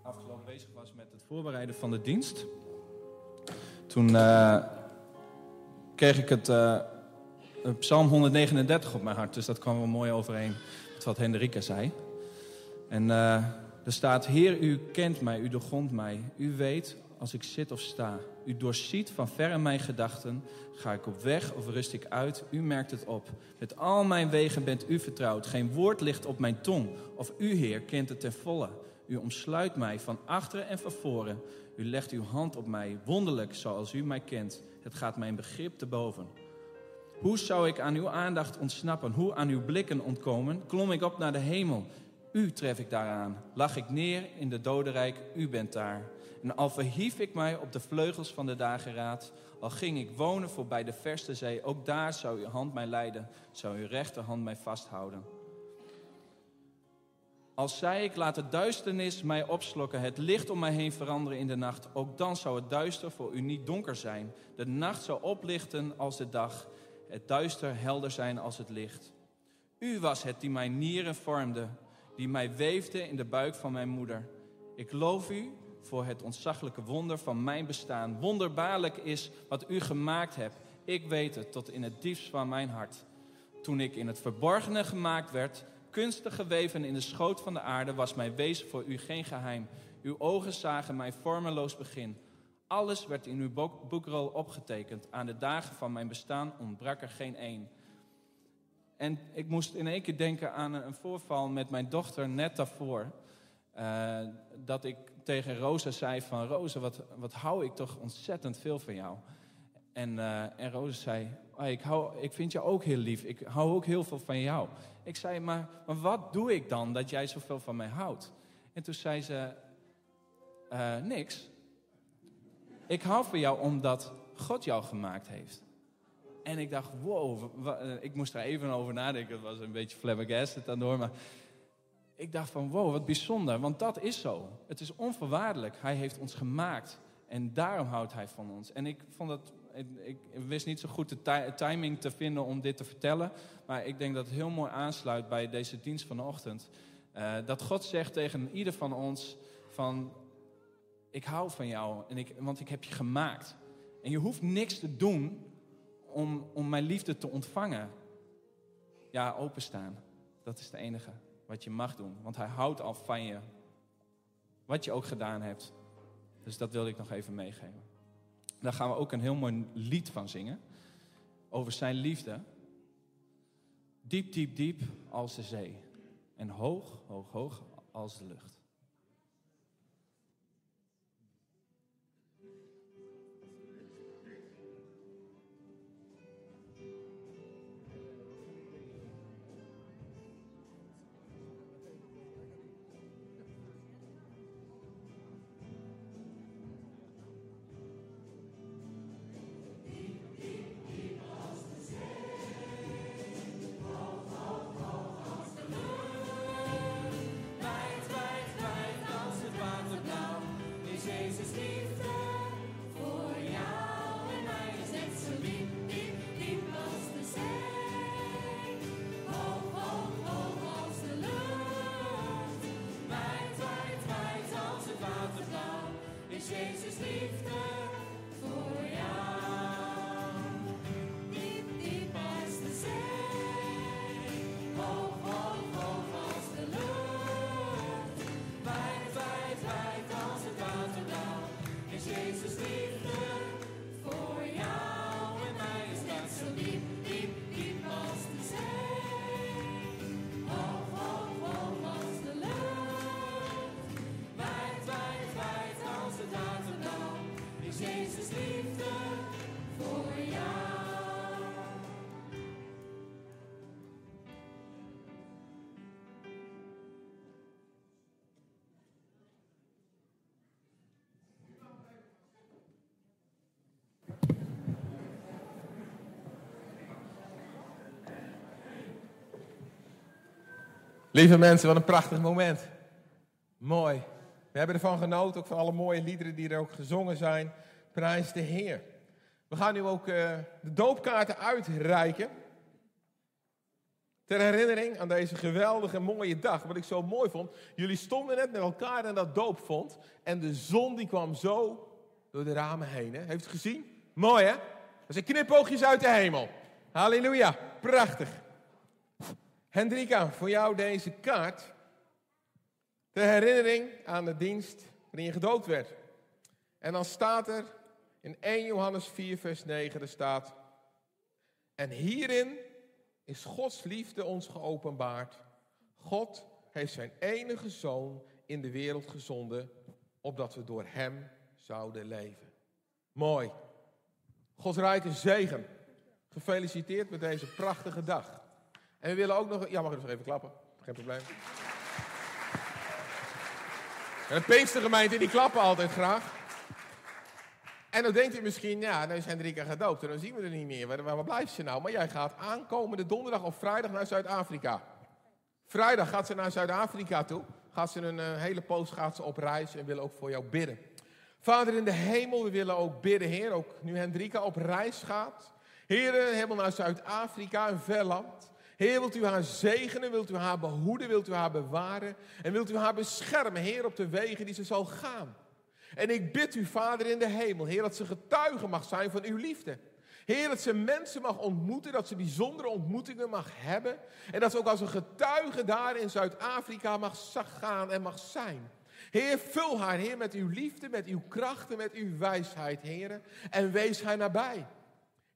Speaker 7: afgelopen bezig was met het voorbereiden van de dienst, toen eh, kreeg ik het eh, Psalm 139 op mijn hart. Dus dat kwam wel mooi overeen met wat Hendrika zei. En er staat, Heer, u kent mij, u doorgrondt mij. U weet als ik zit of sta. U doorziet van verre mijn gedachten. Ga ik op weg of rust ik uit? U merkt het op. Met al mijn wegen bent u vertrouwd. Geen woord ligt op mijn tong. Of u, Heer, kent het ten volle. U omsluit mij van achteren en van voren. U legt uw hand op mij, wonderlijk zoals u mij kent. Het gaat mijn begrip te boven. Hoe zou ik aan uw aandacht ontsnappen? Hoe aan uw blikken ontkomen? Klom ik op naar de hemel? U tref ik daaraan. Lag ik neer in de dodenrijk? U bent daar. En al verhief ik mij op de vleugels van de dageraad, al ging ik wonen voorbij de verste zee, ook daar zou uw hand mij leiden, zou uw rechterhand mij vasthouden. Als zei ik, laat de duisternis mij opslokken, het licht om mij heen veranderen in de nacht. Ook dan zou het duister voor u niet donker zijn. De nacht zou oplichten als de dag, het duister helder zijn als het licht. U was het die mijn nieren vormde, die mij weefde in de buik van mijn moeder. Ik loof u voor het ontzaglijke wonder van mijn bestaan. Wonderbaarlijk is wat u gemaakt hebt. Ik weet het tot in het diepst van mijn hart. Toen ik in het verborgene gemaakt werd, kunstig geweven in de schoot van de aarde, was mijn wezen voor u geen geheim. Uw ogen zagen mijn vormeloos begin. Alles werd in uw boek- boekrol opgetekend. Aan de dagen van mijn bestaan ontbrak er geen één. En ik moest in één keer denken aan een voorval met mijn dochter net daarvoor. Eh, dat ik tegen Rosa zei van... Rosa, wat, wat hou ik toch ontzettend veel van jou. En, eh, en Rosa zei... "Ah, ik, hou, ik vind jou ook heel lief. Ik hou ook heel veel van jou. Ik zei, maar, maar wat doe ik dan dat jij zoveel van mij houdt? En toen zei ze... "Eh, niks. Ik hou van jou omdat God jou gemaakt heeft. En ik dacht, wow, eh, ik moest daar even over nadenken. Het was een beetje flabbergasted daardoor, maar ik dacht van, wow, wat bijzonder. Want dat is zo. Het is onvoorwaardelijk. Hij heeft ons gemaakt. En daarom houdt hij van ons. En ik vond dat, ik, wist niet zo goed de ti- timing te vinden om dit te vertellen. Maar ik denk dat het heel mooi aansluit bij deze dienst vanochtend. Eh dat God zegt tegen ieder van ons van, ik hou van jou, en ik, want ik heb je gemaakt. En je hoeft niks te doen om, om mijn liefde te ontvangen. Ja, openstaan. Dat is het enige wat je mag doen. Want hij houdt al van je. Wat je ook gedaan hebt. Dus dat wilde ik nog even meegeven. Daar gaan we ook een heel mooi lied van zingen. Over zijn liefde. Diep, diep, diep als de zee. En hoog, hoog, hoog als de lucht.
Speaker 3: Lieve mensen, wat een prachtig moment. Mooi. We hebben ervan genoten, ook van alle mooie liederen die er ook gezongen zijn. Prijs de Heer. We gaan nu ook eh, de doopkaarten uitreiken. Ter herinnering aan deze geweldige mooie dag. Wat ik zo mooi vond. Jullie stonden net met elkaar in dat doopvond. En de zon die kwam zo door de ramen heen. Hè? Heeft u gezien? Mooi hè? Dat zijn knipoogjes uit de hemel. Halleluja. Prachtig. Hendrika, voor jou deze kaart. Ter herinnering aan de dienst waarin je gedoopt werd. En dan staat er in 1 Johannes 4, vers 9, er staat... En hierin is Gods liefde ons geopenbaard. God heeft zijn enige zoon in de wereld gezonden, opdat we door hem zouden leven. Mooi. Rijke zegen. Gefeliciteerd met deze prachtige dag. En we willen ook nog... Ja, mag ik nog even klappen? Geen probleem. En de Pinkstergemeente, die klappen altijd graag. En dan denkt u misschien, ja, dan is Hendrika gedoopt en dan zien we er niet meer. Waar, waar blijft ze nou? Maar jij gaat aankomende donderdag of vrijdag naar Zuid-Afrika. Vrijdag gaat ze naar Zuid-Afrika toe. Gaat ze een eh, hele poos gaat ze op reis en wil ook voor jou bidden. Vader in de hemel, we willen ook bidden, Heer. Ook nu Hendrika op reis gaat. Heer, helemaal naar Zuid-Afrika, een ver land. Heer, wilt u haar zegenen, wilt u haar behoeden, wilt u haar bewaren. En wilt u haar beschermen, Heer, op de wegen die ze zal gaan. En ik bid u, Vader in de hemel, Heer, dat ze getuige mag zijn van uw liefde. Heer, dat ze mensen mag ontmoeten, dat ze bijzondere ontmoetingen mag hebben. En dat ze ook als een getuige daar in Zuid-Afrika mag gaan en mag zijn. Heer, vul haar, Heer, met uw liefde, met uw krachten, met uw wijsheid, Heer. En wees haar nabij.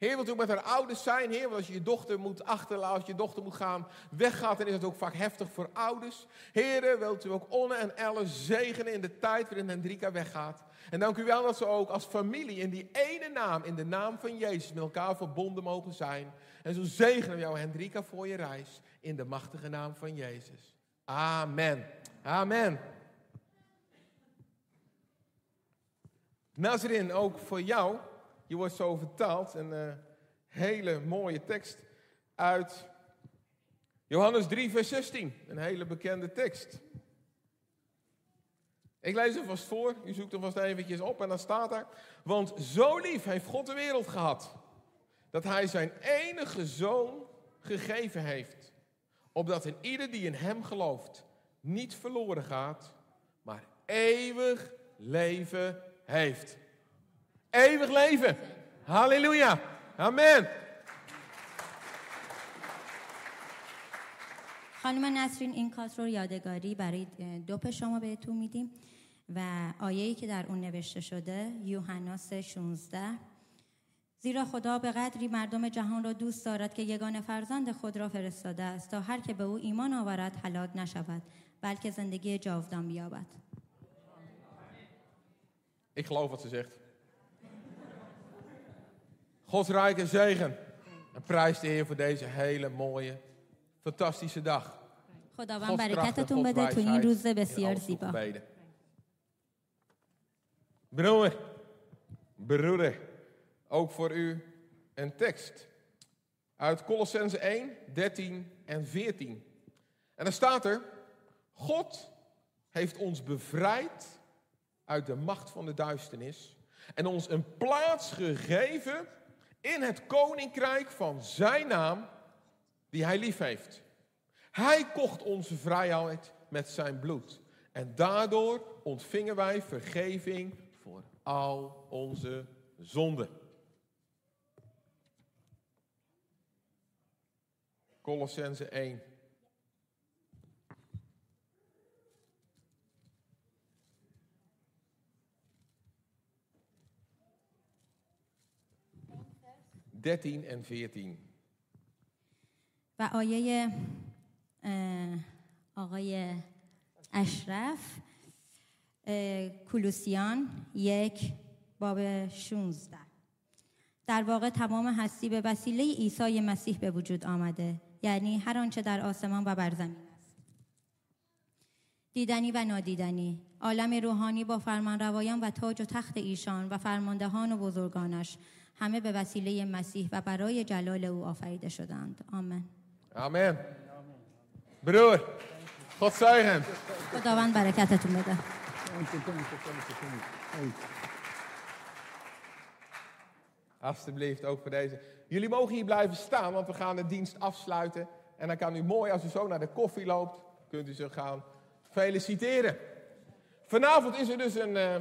Speaker 3: Heer, wilt u ook met haar ouders zijn, Heer? Want als je je dochter moet achterlaten, als je dochter moet gaan, weggaat, dan is het ook vaak heftig voor ouders. Heer, wilt u ook Onne en Elle zegenen in de tijd waarin Hendrika weggaat. En dank u wel dat ze ook als familie in die ene naam, in de naam van Jezus, met elkaar verbonden mogen zijn. En zo zegenen we jou, Hendrika, voor je reis, in de machtige naam van Jezus. Amen. Amen. Nazarin, ook voor jou. Je wordt zo vertaald, een uh, hele mooie tekst uit Johannes 3, vers 16. Een hele bekende tekst. Ik lees hem vast voor, u zoekt hem vast eventjes op en dan staat er... Want zo lief heeft God de wereld gehad, dat hij zijn enige zoon gegeven heeft. Opdat in ieder die in hem gelooft niet verloren gaat, maar eeuwig leven heeft. Eeuwig leven. Halleluja. Amen.
Speaker 5: خانم نسرین این کات رو یادگاری برای دوپ شما بهتون میدیم و آیه‌ای که در اون نوشته شده یوحنا 16 زیرا خدا به قدری مردم جهان را دوست دارد که یگان فرزند خود را فرستاده است تا هر که به او ایمان آورد هلاک نشود بلکه زندگی جاودان بیابد
Speaker 3: Ik geloof wat ze zegt. Gods rijke zegen. En prijs de Heer voor deze hele mooie, fantastische dag.
Speaker 5: خداوند
Speaker 3: Gods kracht en
Speaker 5: برکتتون
Speaker 3: Gods
Speaker 5: بده تو این
Speaker 3: wijsheid
Speaker 5: روز
Speaker 3: in
Speaker 5: بسیار
Speaker 3: alles
Speaker 5: زیبا
Speaker 3: toegebeden. Broer, broeder, ook voor u een tekst uit Colossense 1, 13 en 14. En daar staat er, God heeft ons bevrijd uit de macht van de duisternis en ons een plaats gegeven in het koninkrijk van zijn naam die hij lief heeft. Hij kocht onze vrijheid met zijn bloed en daardoor ontvingen wij vergeving voor al onze zonden. Colossense 1. Dertien en veertien.
Speaker 5: و آیه آقای اشرف کولوسیان یک باب 16 در واقع تمام هستی به وسیله عیسی مسیح به وجود آمده. یعنی هر آنچه در آسمان و بر زمین است. دیدنی و نادیدنی. عالم روحانی با فرمانروایان و تاج و تخت ایشان و فرماندهان و بزرگانش. همه به وسیله مسیح و برای جلال او آفریده شدند آمین
Speaker 3: Amen. Broer, God zegen.
Speaker 5: خداوند برکتتون بده
Speaker 3: Alsjeblieft, ook voor deze. Jullie mogen hier blijven staan, want we gaan de dienst afsluiten En dan kan u mooi, als u zo naar de koffie loopt, kunt u ze gaan feliciteren. Vanavond is er dus een, eh,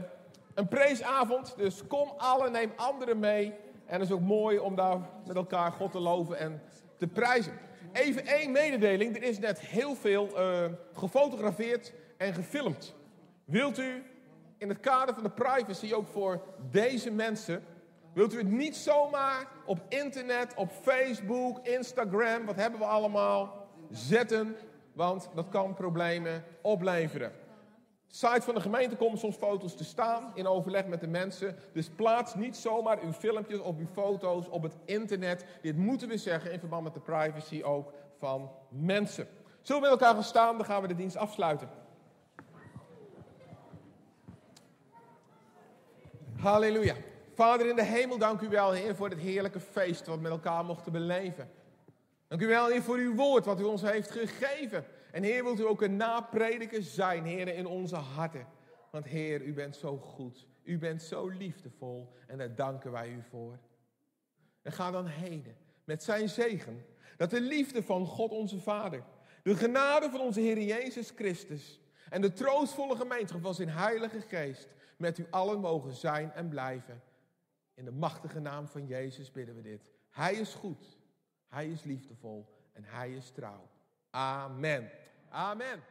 Speaker 3: een preesavond. Dus kom allen, neem anderen mee. En het is ook mooi om daar met elkaar God te loven en te prijzen. Even één mededeling. Er is net heel veel eh, gefotografeerd en gefilmd. Wilt u in het kader van de privacy ook voor deze mensen... Wilt u het niet zomaar op internet, op Facebook, Instagram, wat hebben we allemaal, zetten? Want dat kan problemen opleveren. Site van de gemeente komen soms foto's te staan in overleg met de mensen. Dus plaats niet zomaar uw filmpjes of uw foto's op het internet. Dit moeten we zeggen in verband met de privacy ook van mensen. Zullen we met elkaar gaan staan, dan gaan we de dienst afsluiten. Halleluja. Vader in de hemel, dank u wel, Heer, voor dit heerlijke feest wat we met elkaar mochten beleven. Dank u wel, Heer, voor uw woord wat u ons heeft gegeven. En Heer, wilt u ook een naprediker zijn, Heer, in onze harten. Want Heer, u bent zo goed. U bent zo liefdevol. En daar danken wij u voor. En ga dan heen met zijn zegen. Dat de liefde van God onze Vader, de genade van onze Heer Jezus Christus en de troostvolle gemeenschap van zijn Heilige Geest met u allen mogen zijn en blijven. In de machtige naam van Jezus bidden we dit. Hij is goed, hij is liefdevol en hij is trouw. Amen. Amen.